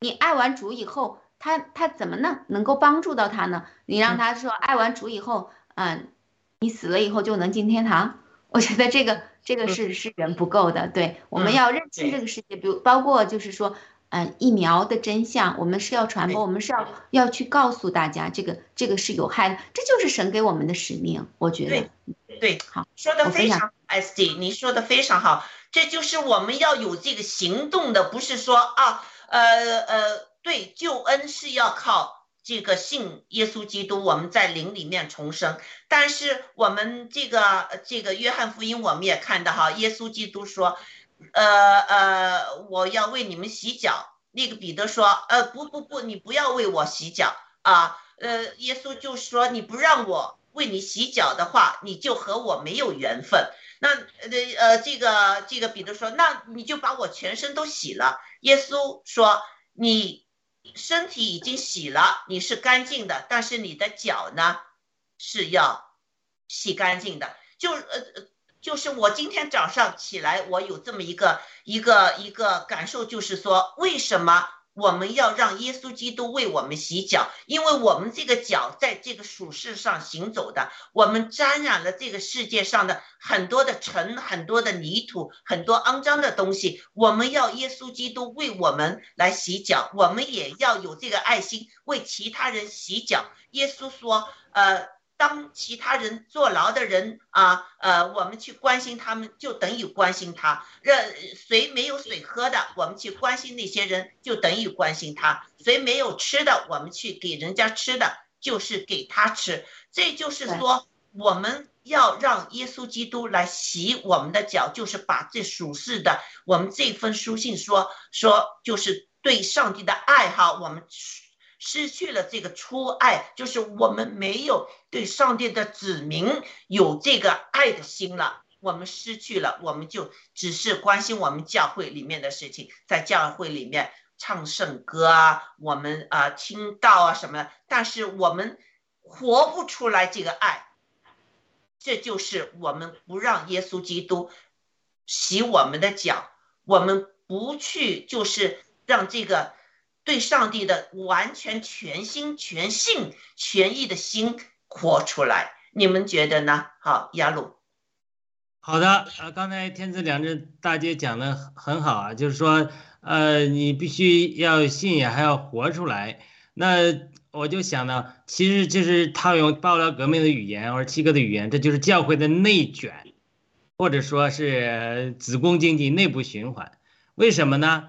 Speaker 5: 你爱完主以后，他他怎么能能够帮助到他呢？你让他说爱完主以后，嗯，你死了以后就能进天堂，我觉得这个这个是是人不够的。对，我们
Speaker 3: 嗯
Speaker 5: 要认清这个世界，比如包括就是说，嗯，疫苗的真相，我们是要传播，我们是要要去告诉大家，这个这个是有害的，这就是神给我们的使命，我觉得
Speaker 3: 对。对，
Speaker 5: 好，
Speaker 3: 说的非常 SD，你说的非常好，这就是我们要有这个行动的，不是说啊，呃呃，对，救恩是要靠这个信耶稣基督，我们在灵里面重生。但是我们这个这个约翰福音我们也看到哈，耶稣基督说，呃呃，我要为你们洗脚。那个彼得说，呃，不不不，你不要为我洗脚啊。呃，耶稣就说，你不让我为你洗脚的话，你就和我没有缘分。那呃呃，这个这个彼得说，那你就把我全身都洗了。耶稣说，你身体已经洗了，你是干净的，但是你的脚呢是要洗干净的。就呃呃，就是我今天早上起来，我有这么一个一个一个感受，就是说，为什么？我们要让耶稣基督为我们洗脚，因为我们这个脚在这个属世上行走的，我们沾染了这个世界上的很多的尘、很多的泥土、很多肮脏的东西。我们要耶稣基督为我们来洗脚，我们也要有这个爱心为其他人洗脚。耶稣说：“呃。”当其他人坐牢的人啊，呃，我们去关心他们，就等于关心他。让谁没有水喝的，我们去关心那些人，就等于关心他。谁没有吃的，我们去给人家吃的，就是给他吃。这就是说，我们要让耶稣基督来洗我们的脚，就是把这属世的我们这份书信说说，就是对上帝的爱哈，我们。失去了这个初爱，就是我们没有对上帝的子民有这个爱的心了。我们失去了，我们就只是关心我们教会里面的事情，在教会里面唱圣歌啊，我们啊、听道啊什么，但是我们活不出来这个爱，这就是我们不让耶稣基督洗我们的脚，我们不去就是让这个。对上帝的完全全心全性全意的心活出来，你们觉得呢？好，亚鲁。
Speaker 4: 好的，呃，刚才天赐良知大姐讲的很好啊，就是说，呃，你必须要信也还要活出来。那我就想呢，其实就是套用爆料革命的语言或者七哥的语言，这就是教会的内卷，或者说是子宫经济内部循环。为什么呢？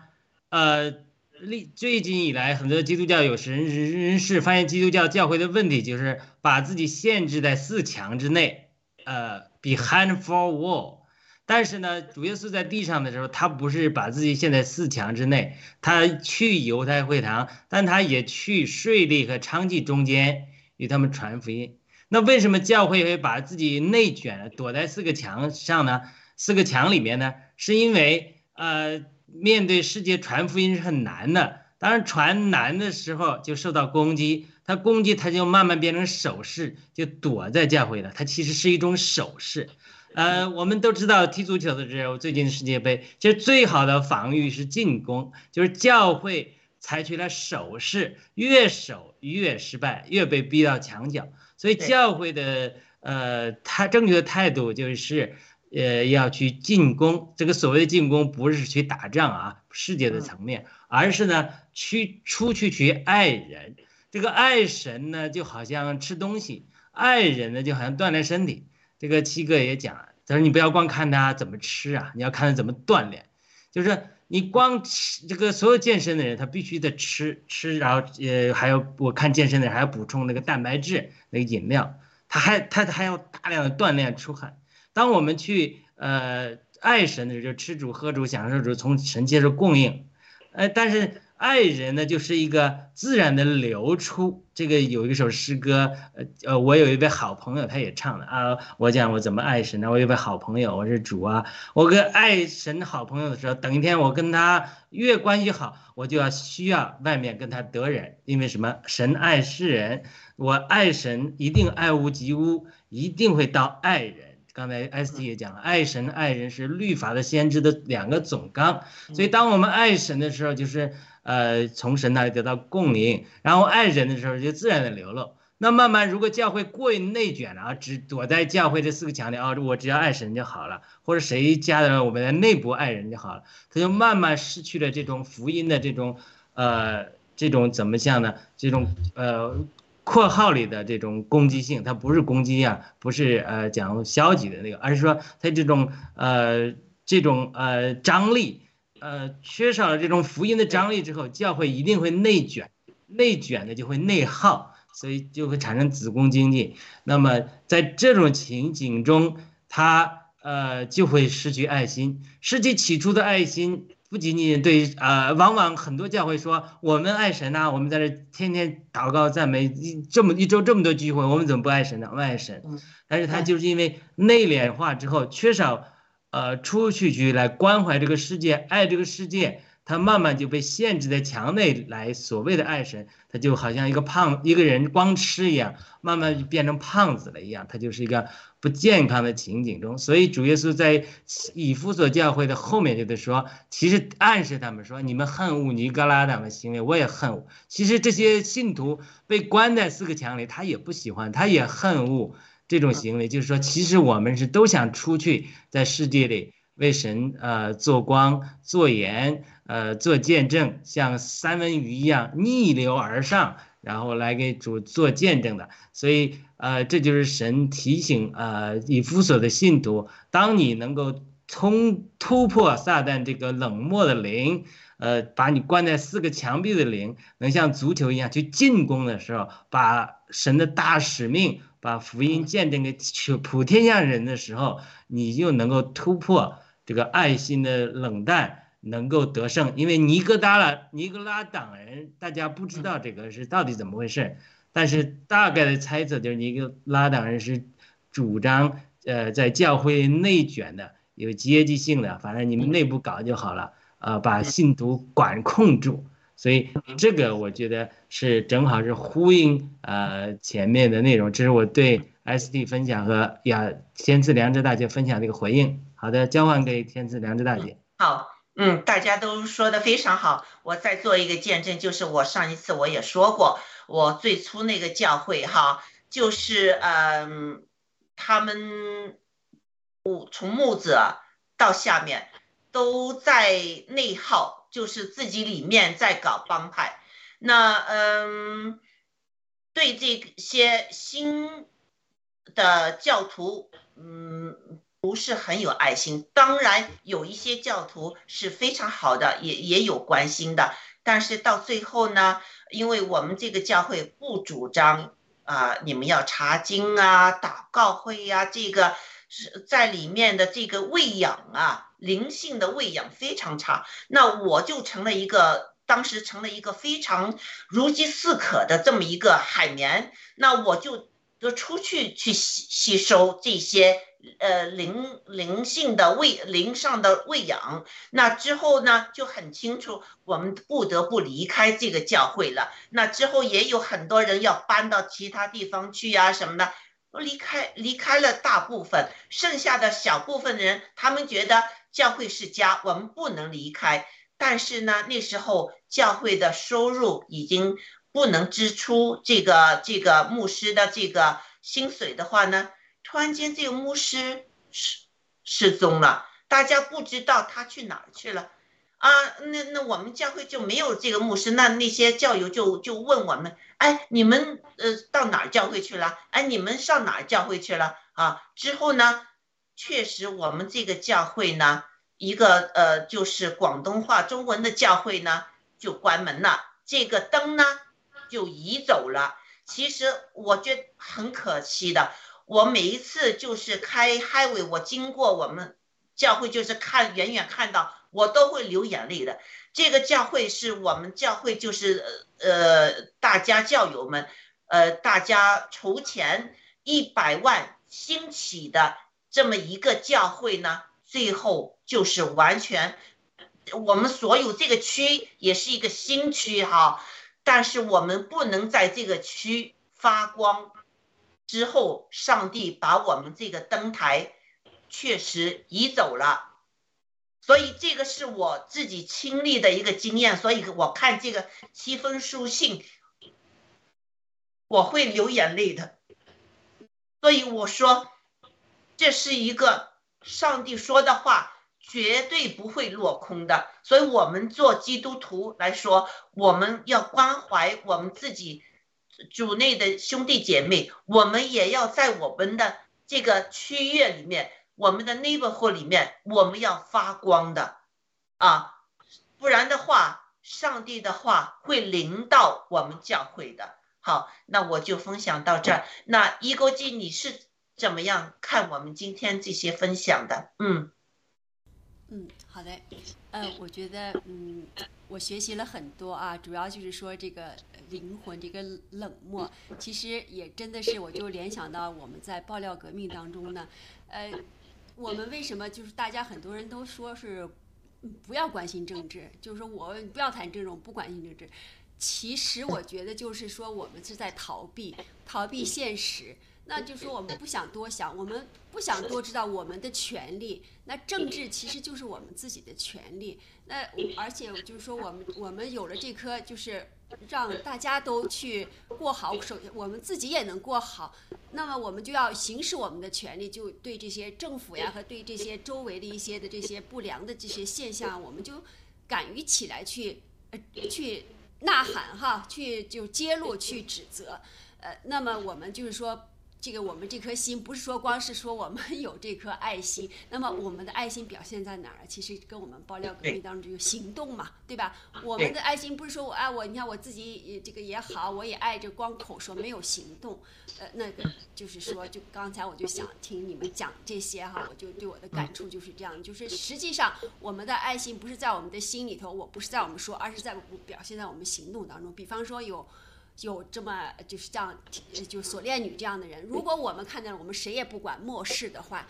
Speaker 4: 呃。历最近以来，很多基督教有神人人士发现，基督教教会的问题就是把自己限制在四墙之内，呃，behind four wall。但是呢，主耶稣在地上的时候，他不是把自己限在四墙之内，他去犹太会堂，但他也去税吏和娼妓中间与他们传福音。那为什么教会会把自己内卷，躲在四个墙上呢？四个墙里面呢？是因为呃，面对世界传福音是很难的。当然，传难的时候就受到攻击，他攻击他就慢慢变成守势，就躲在教会了。他其实是一种守势。呃，我们都知道踢足球的时候，最近世界杯，其实最好的防御是进攻，就是教会采取了守势，越守越失败，越被逼到墙角。所以教会的呃，他正确的态度就是呃，要去进攻。这个所谓的进攻，不是去打仗啊，世界的层面，而是呢，去出去去爱人。这个爱神呢，就好像吃东西；爱人呢，就好像锻炼身体。这个七哥也讲，他说你不要光看他怎么吃啊，你要看他怎么锻炼。就是你光吃这个所有健身的人，他必须得吃吃，然后呃还有我看健身的人还要补充那个蛋白质那个饮料，他还他还要大量的锻炼出汗。当我们去呃爱神的时候，就吃主喝主享受主，从神接受供应，呃但是。爱人呢，就是一个自然的流出。这个有一首诗歌，呃呃，我有一位好朋友，他也唱了啊。我讲我怎么爱神呢？我有位好朋友，我是主啊。我跟爱神好朋友的时候，等一天我跟他越关系好，我就要需要外面跟他得人，因为什么？神爱世人，我爱神一定爱屋及乌，一定会到爱人。刚才 S T 也讲了，爱神爱人是律法的先知的两个总纲。所以当我们爱神的时候，就是呃从神那里得到共鸣，然后爱人的时候就自然的流露。那慢慢如果教会过于内卷了啊，只躲在教会这四个墙里啊，我只要爱神就好了，或者谁家的我们在内部爱人就好了，他就慢慢失去了这种福音的这种呃这种怎么讲呢？这种呃。括号里的这种攻击性，它不是攻击啊，不是呃讲消极的那个，而是说它这种呃这种呃张力，呃缺少了这种福音的张力之后，教会一定会内卷，内卷的就会内耗，所以就会产生子宫经济。那么在这种情景中，他呃就会失去爱心，失去起初的爱心。不仅仅对呃，往往很多教会说我们爱神呐，我们在这天天祷告赞美，一这么一周这么多聚会，我们怎么不爱神呢？我们爱神，但是他就是因为内敛化之后，缺少呃出去去来关怀这个世界，爱这个世界。他慢慢就被限制在墙内来，所谓的爱神，他就好像一个胖一个人光吃一样，慢慢就变成胖子了一样，他就是一个不健康的情景中。所以主耶稣在以弗所教会的后面就得说，其实暗示他们说，你们恨恶尼格拉党的行为，我也恨。其实这些信徒被关在四个墙里，他也不喜欢，他也恨恶这种行为。就是说，其实我们是都想出去，在世界里为神呃做光做盐。呃，做见证，像三文鱼一样逆流而上，然后来给主做见证的。所以，呃，这就是神提醒呃以弗所的信徒：当你能够冲突破撒旦这个冷漠的灵，呃，把你关在四个墙壁的灵，能像足球一样去进攻的时候，把神的大使命，把福音见证给普天下人的时候，你就能够突破这个爱心的冷淡。能够得胜，因为尼格达拉尼格拉党人，大家不知道这个是到底怎么回事，但是大概的猜测就是尼格拉党人是主张呃在教会内卷的，有阶级性的，反正你们内部搞就好了，呃把信徒管控住，所以这个我觉得是正好是呼应呃前面的内容，这是我对 SD 分享和呀天赐良知大姐分享的一个回应。好的，交换给天赐良知大姐。
Speaker 3: 好。嗯，大家都说的非常好。我再做一个见证，就是我上一次我也说过，我最初那个教会哈，就是嗯，他们木从木子到下面都在内耗，就是自己里面在搞帮派。那嗯，对这些新的教徒，嗯。不是很有爱心，当然有一些教徒是非常好的，也也有关心的。但是到最后呢，因为我们这个教会不主张啊，你们要查经啊、祷告会呀，这个是在里面的这个喂养啊，灵性的喂养非常差，那我就成了一个。当时成了一个非常如饥似渴的这么一个海绵，那我就就出去去吸吸收这些呃灵灵性的喂灵上的喂养。那之后呢，就很清楚我们不得不离开这个教会了。那之后也有很多人要搬到其他地方去呀什么的，离开离开了大部分，剩下的小部分人，他们觉得教会是家，我们不能离开。但是呢，那时候教会的收入已经不能支出这个这个牧师的这个薪水的话呢，突然间这个牧师失失踪了，大家不知道他去哪儿去了啊？那那我们教会就没有这个牧师，那那些教友就就问我们，哎，你们呃到哪儿教会去了？哎，你们上哪儿教会去了？啊，之后呢，确实我们这个教会呢。一个呃，就是广东话中文的教会呢，就关门了。这个灯呢，就移走了。其实我觉得很可惜的。我每一次就是开 highway，我经过我们教会，就是看远远看到，我都会流眼泪的。这个教会是我们教会，就是呃，大家教友们，呃，大家筹钱一百万兴起的这么一个教会呢。最后就是完全，我们所有这个区也是一个新区哈，但是我们不能在这个区发光。之后，上帝把我们这个灯台确实移走了，所以这个是我自己亲历的一个经验。所以我看这个七封书信，我会流眼泪的。所以我说，这是一个。上帝说的话绝对不会落空的，所以，我们做基督徒来说，我们要关怀我们自己主内的兄弟姐妹，我们也要在我们的这个区域里面，我们的 neighborhood 里面，我们要发光的啊，不然的话，上帝的话会临到我们教会的。好，那我就分享到这儿。那伊国记，你是？怎么样看我们今天这些分享的？嗯
Speaker 6: 嗯，好的，呃，我觉得嗯，我学习了很多啊，主要就是说这个灵魂这个冷漠，其实也真的是，我就联想到我们在爆料革命当中呢，呃，我们为什么就是大家很多人都说是不要关心政治，就是说我不要谈这种不关心政治，其实我觉得就是说我们是在逃避逃避现实。那就说我们不想多想，我们不想多知道我们的权利。那政治其实就是我们自己的权利。那而且就是说，我们我们有了这颗，就是让大家都去过好，首先我们自己也能过好。那么我们就要行使我们的权利，就对这些政府呀和对这些周围的一些的这些不良的这些现象，我们就敢于起来去呃去呐喊哈，去就揭露去指责。呃，那么我们就是说。这个我们这颗心不是说光是说我们有这颗爱心，那么我们的爱心表现在哪儿？其实跟我们爆料革命当中就有行动嘛，对吧？我们的爱心不是说我爱我，你看我自己这个也好，我也爱，着光口说没有行动，呃，那个就是说，就刚才我就想听你们讲这些哈，我就对我的感触就是这样，就是实际上我们的爱心不是在我们的心里头，我不是在我们说，而是在表现在我们行动当中。比方说有。有这么就是这样，就锁链女这样的人，如果我们看见了，我们谁也不管漠视的话，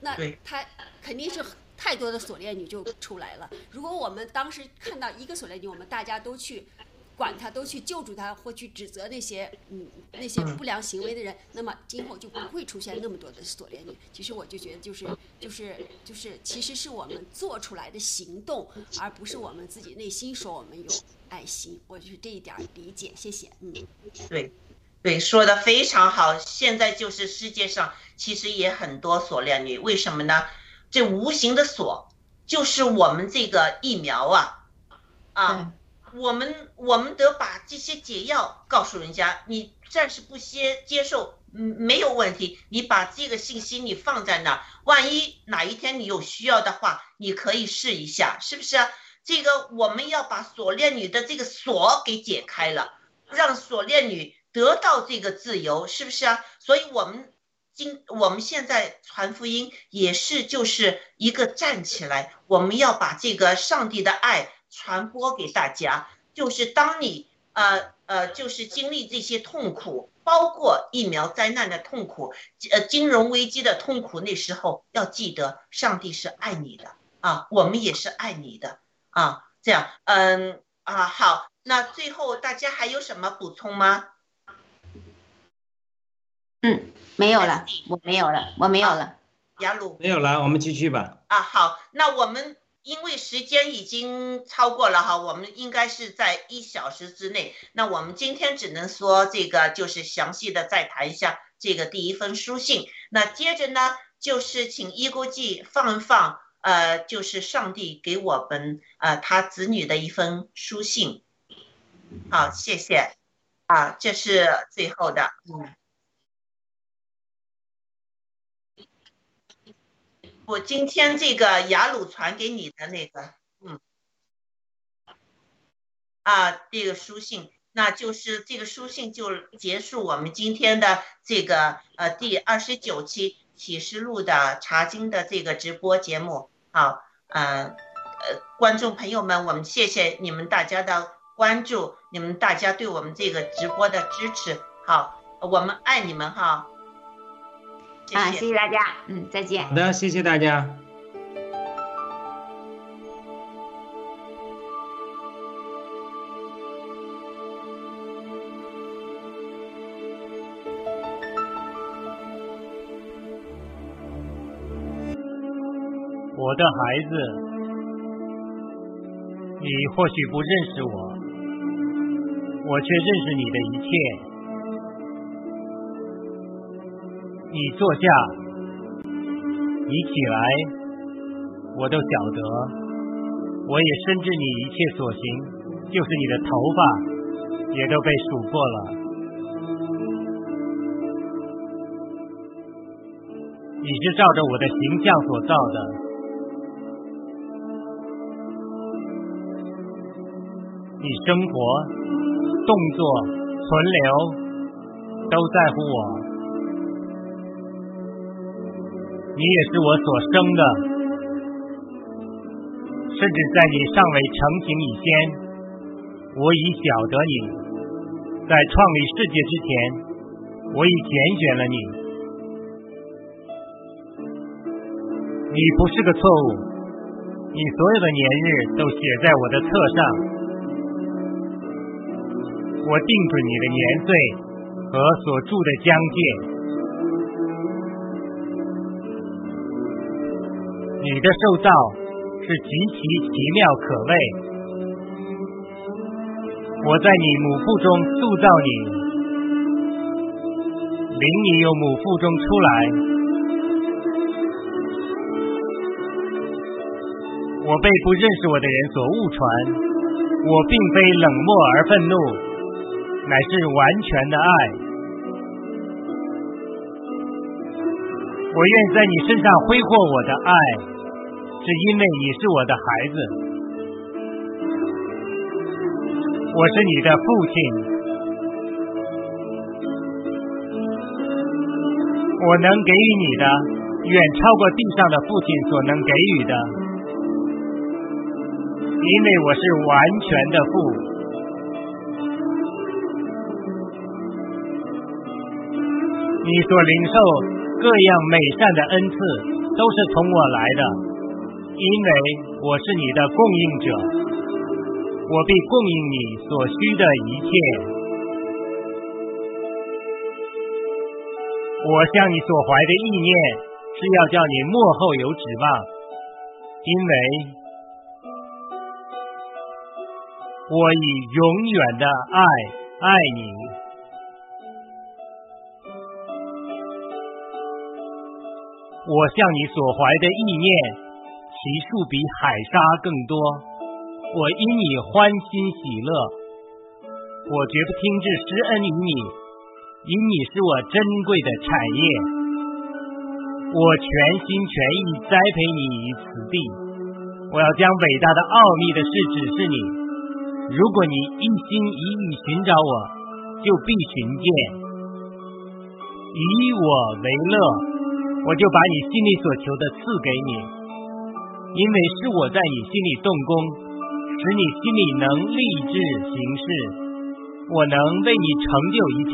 Speaker 6: 那他肯定是太多的锁链女就出来了。如果我们当时看到一个锁链女，我们大家都去。管他都去救助他或去指责那些嗯那些不良行为的人，那么今后就不会出现那么多的锁链女。其实我就觉得就是就是就是其实是我们做出来的行动，而不是我们自己内心说我们有爱心。我就是这一点理解，谢谢。嗯，
Speaker 3: 对，对，说的非常好。现在就是世界上其实也很多锁链女，为什么呢？这无形的锁就是我们这个疫苗啊啊。我们我们得把这些解药告诉人家，你暂时不接接受，嗯，没有问题。你把这个信息你放在那儿，万一哪一天你有需要的话，你可以试一下，是不是？这个我们要把锁链女的这个锁给解开了，让锁链女得到这个自由，是不是啊？所以我们今我们现在传福音也是就是一个站起来，我们要把这个上帝的爱传播给大家。就是当你呃呃，就是经历这些痛苦，包括疫苗灾难的痛苦，呃，金融危机的痛苦，那时候要记得，上帝是爱你的啊，我们也是爱你的啊。这样，嗯啊，好，那最后大家还有什么补充吗？
Speaker 5: 嗯，没有了，我没有了，我没有了。
Speaker 3: 雅鲁
Speaker 4: 没有了，我们继续吧。
Speaker 3: 啊，好，那我们因为时间已经超过了哈，我们应该是在一小时之内。那我们今天只能说这个，就是详细的再谈一下这个第一封书信。那接着呢，就是请一国际放一放，呃，就是上帝给我们呃他子女的一封书信。好，谢谢。啊，这是最后的，嗯。我今天这个雅鲁传给你的那个，嗯，啊，这个书信，那就是这个书信就结束我们今天的这个呃第二十九期启示录的查经的这个直播节目。好，嗯，呃，观众朋友们，我们谢谢你们大家的关注，你们大家对我们这个直播的支持。好，我们爱你们哈。
Speaker 5: 啊，谢谢大家，嗯，再见。
Speaker 4: 好的，谢谢大家。
Speaker 7: 我的孩子，你或许不认识我，我却认识你的一切。你坐下，你起来，我都晓得。我也深知你一切所行，就是你的头发也都被数过了。你是照着我的形象所造的，你生活、动作、存留都在乎我。你也是我所生的，甚至在你尚未成型以前，我已晓得你；在创立世界之前，我已拣选了你。你不是个错误，你所有的年日都写在我的册上。我定准你的年岁和所住的疆界。你的受造是极其奇妙可畏，我在你母腹中塑造你，领你由母腹中出来。我被不认识我的人所误传，我并非冷漠而愤怒，乃是完全的爱。我愿在你身上挥霍我的爱，是因为你是我的孩子。我是你的父亲，我能给予你的远超过地上的父亲所能给予的，因为我是完全的父。你所领受。各样美善的恩赐都是从我来的，因为我是你的供应者，我必供应你所需的一切。我向你所怀的意念是要叫你幕后有指望，因为我以永远的爱爱你。我向你所怀的意念，其数比海沙更多。我因你欢欣喜乐，我绝不听至施恩于你，因你是我珍贵的产业。我全心全意栽培你于此地，我要将伟大的奥秘的事指示你。如果你一心一意寻找我，就必寻见。以我为乐，我就把你心里所求的赐给你，因为是我在你心里动工，使你心里能立志行事，我能为你成就一切，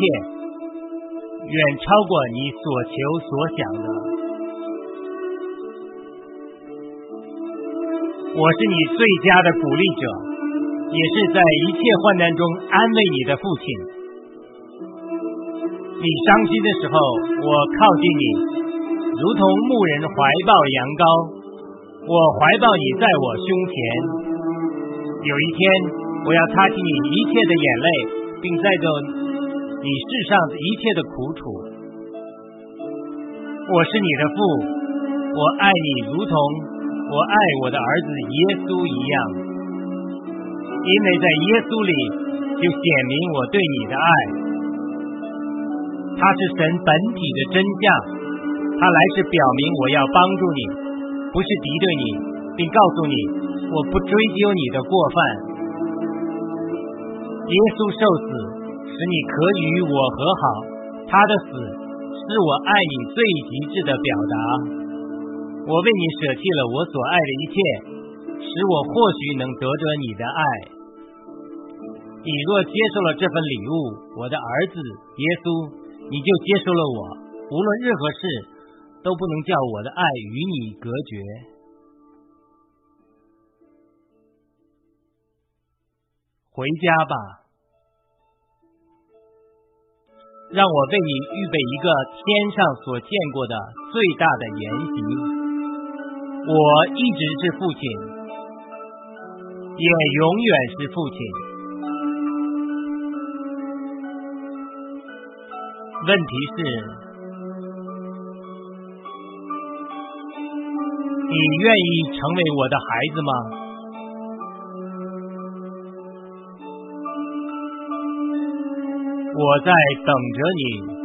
Speaker 7: 远超过你所求所想的。我是你最佳的鼓励者，也是在一切患难中安慰你的父亲。你伤心的时候，我靠近你，如同牧人怀抱羊羔，我怀抱你在我胸前。有一天，我要擦去你一切的眼泪，并带走你世上一切的苦楚。我是你的父，我爱你如同我爱我的儿子耶稣一样，因为在耶稣里就显明我对你的爱。他是神本体的真相，他来是表明我要帮助你，不是敌对你，并告诉你我不追究你的过犯。耶稣受死，使你可与我和好，他的死是我爱你最极致的表达。我为你舍弃了我所爱的一切，使我或许能得着你的爱。你若接受了这份礼物，我的儿子耶稣。你就接受了我，无论任何事都不能叫我的爱与你隔绝。回家吧，让我为你预备一个天上所见过的最大的筵席。我一直是父亲，也永远是父亲。问题是，你愿意成为我的孩子吗？我在等着你。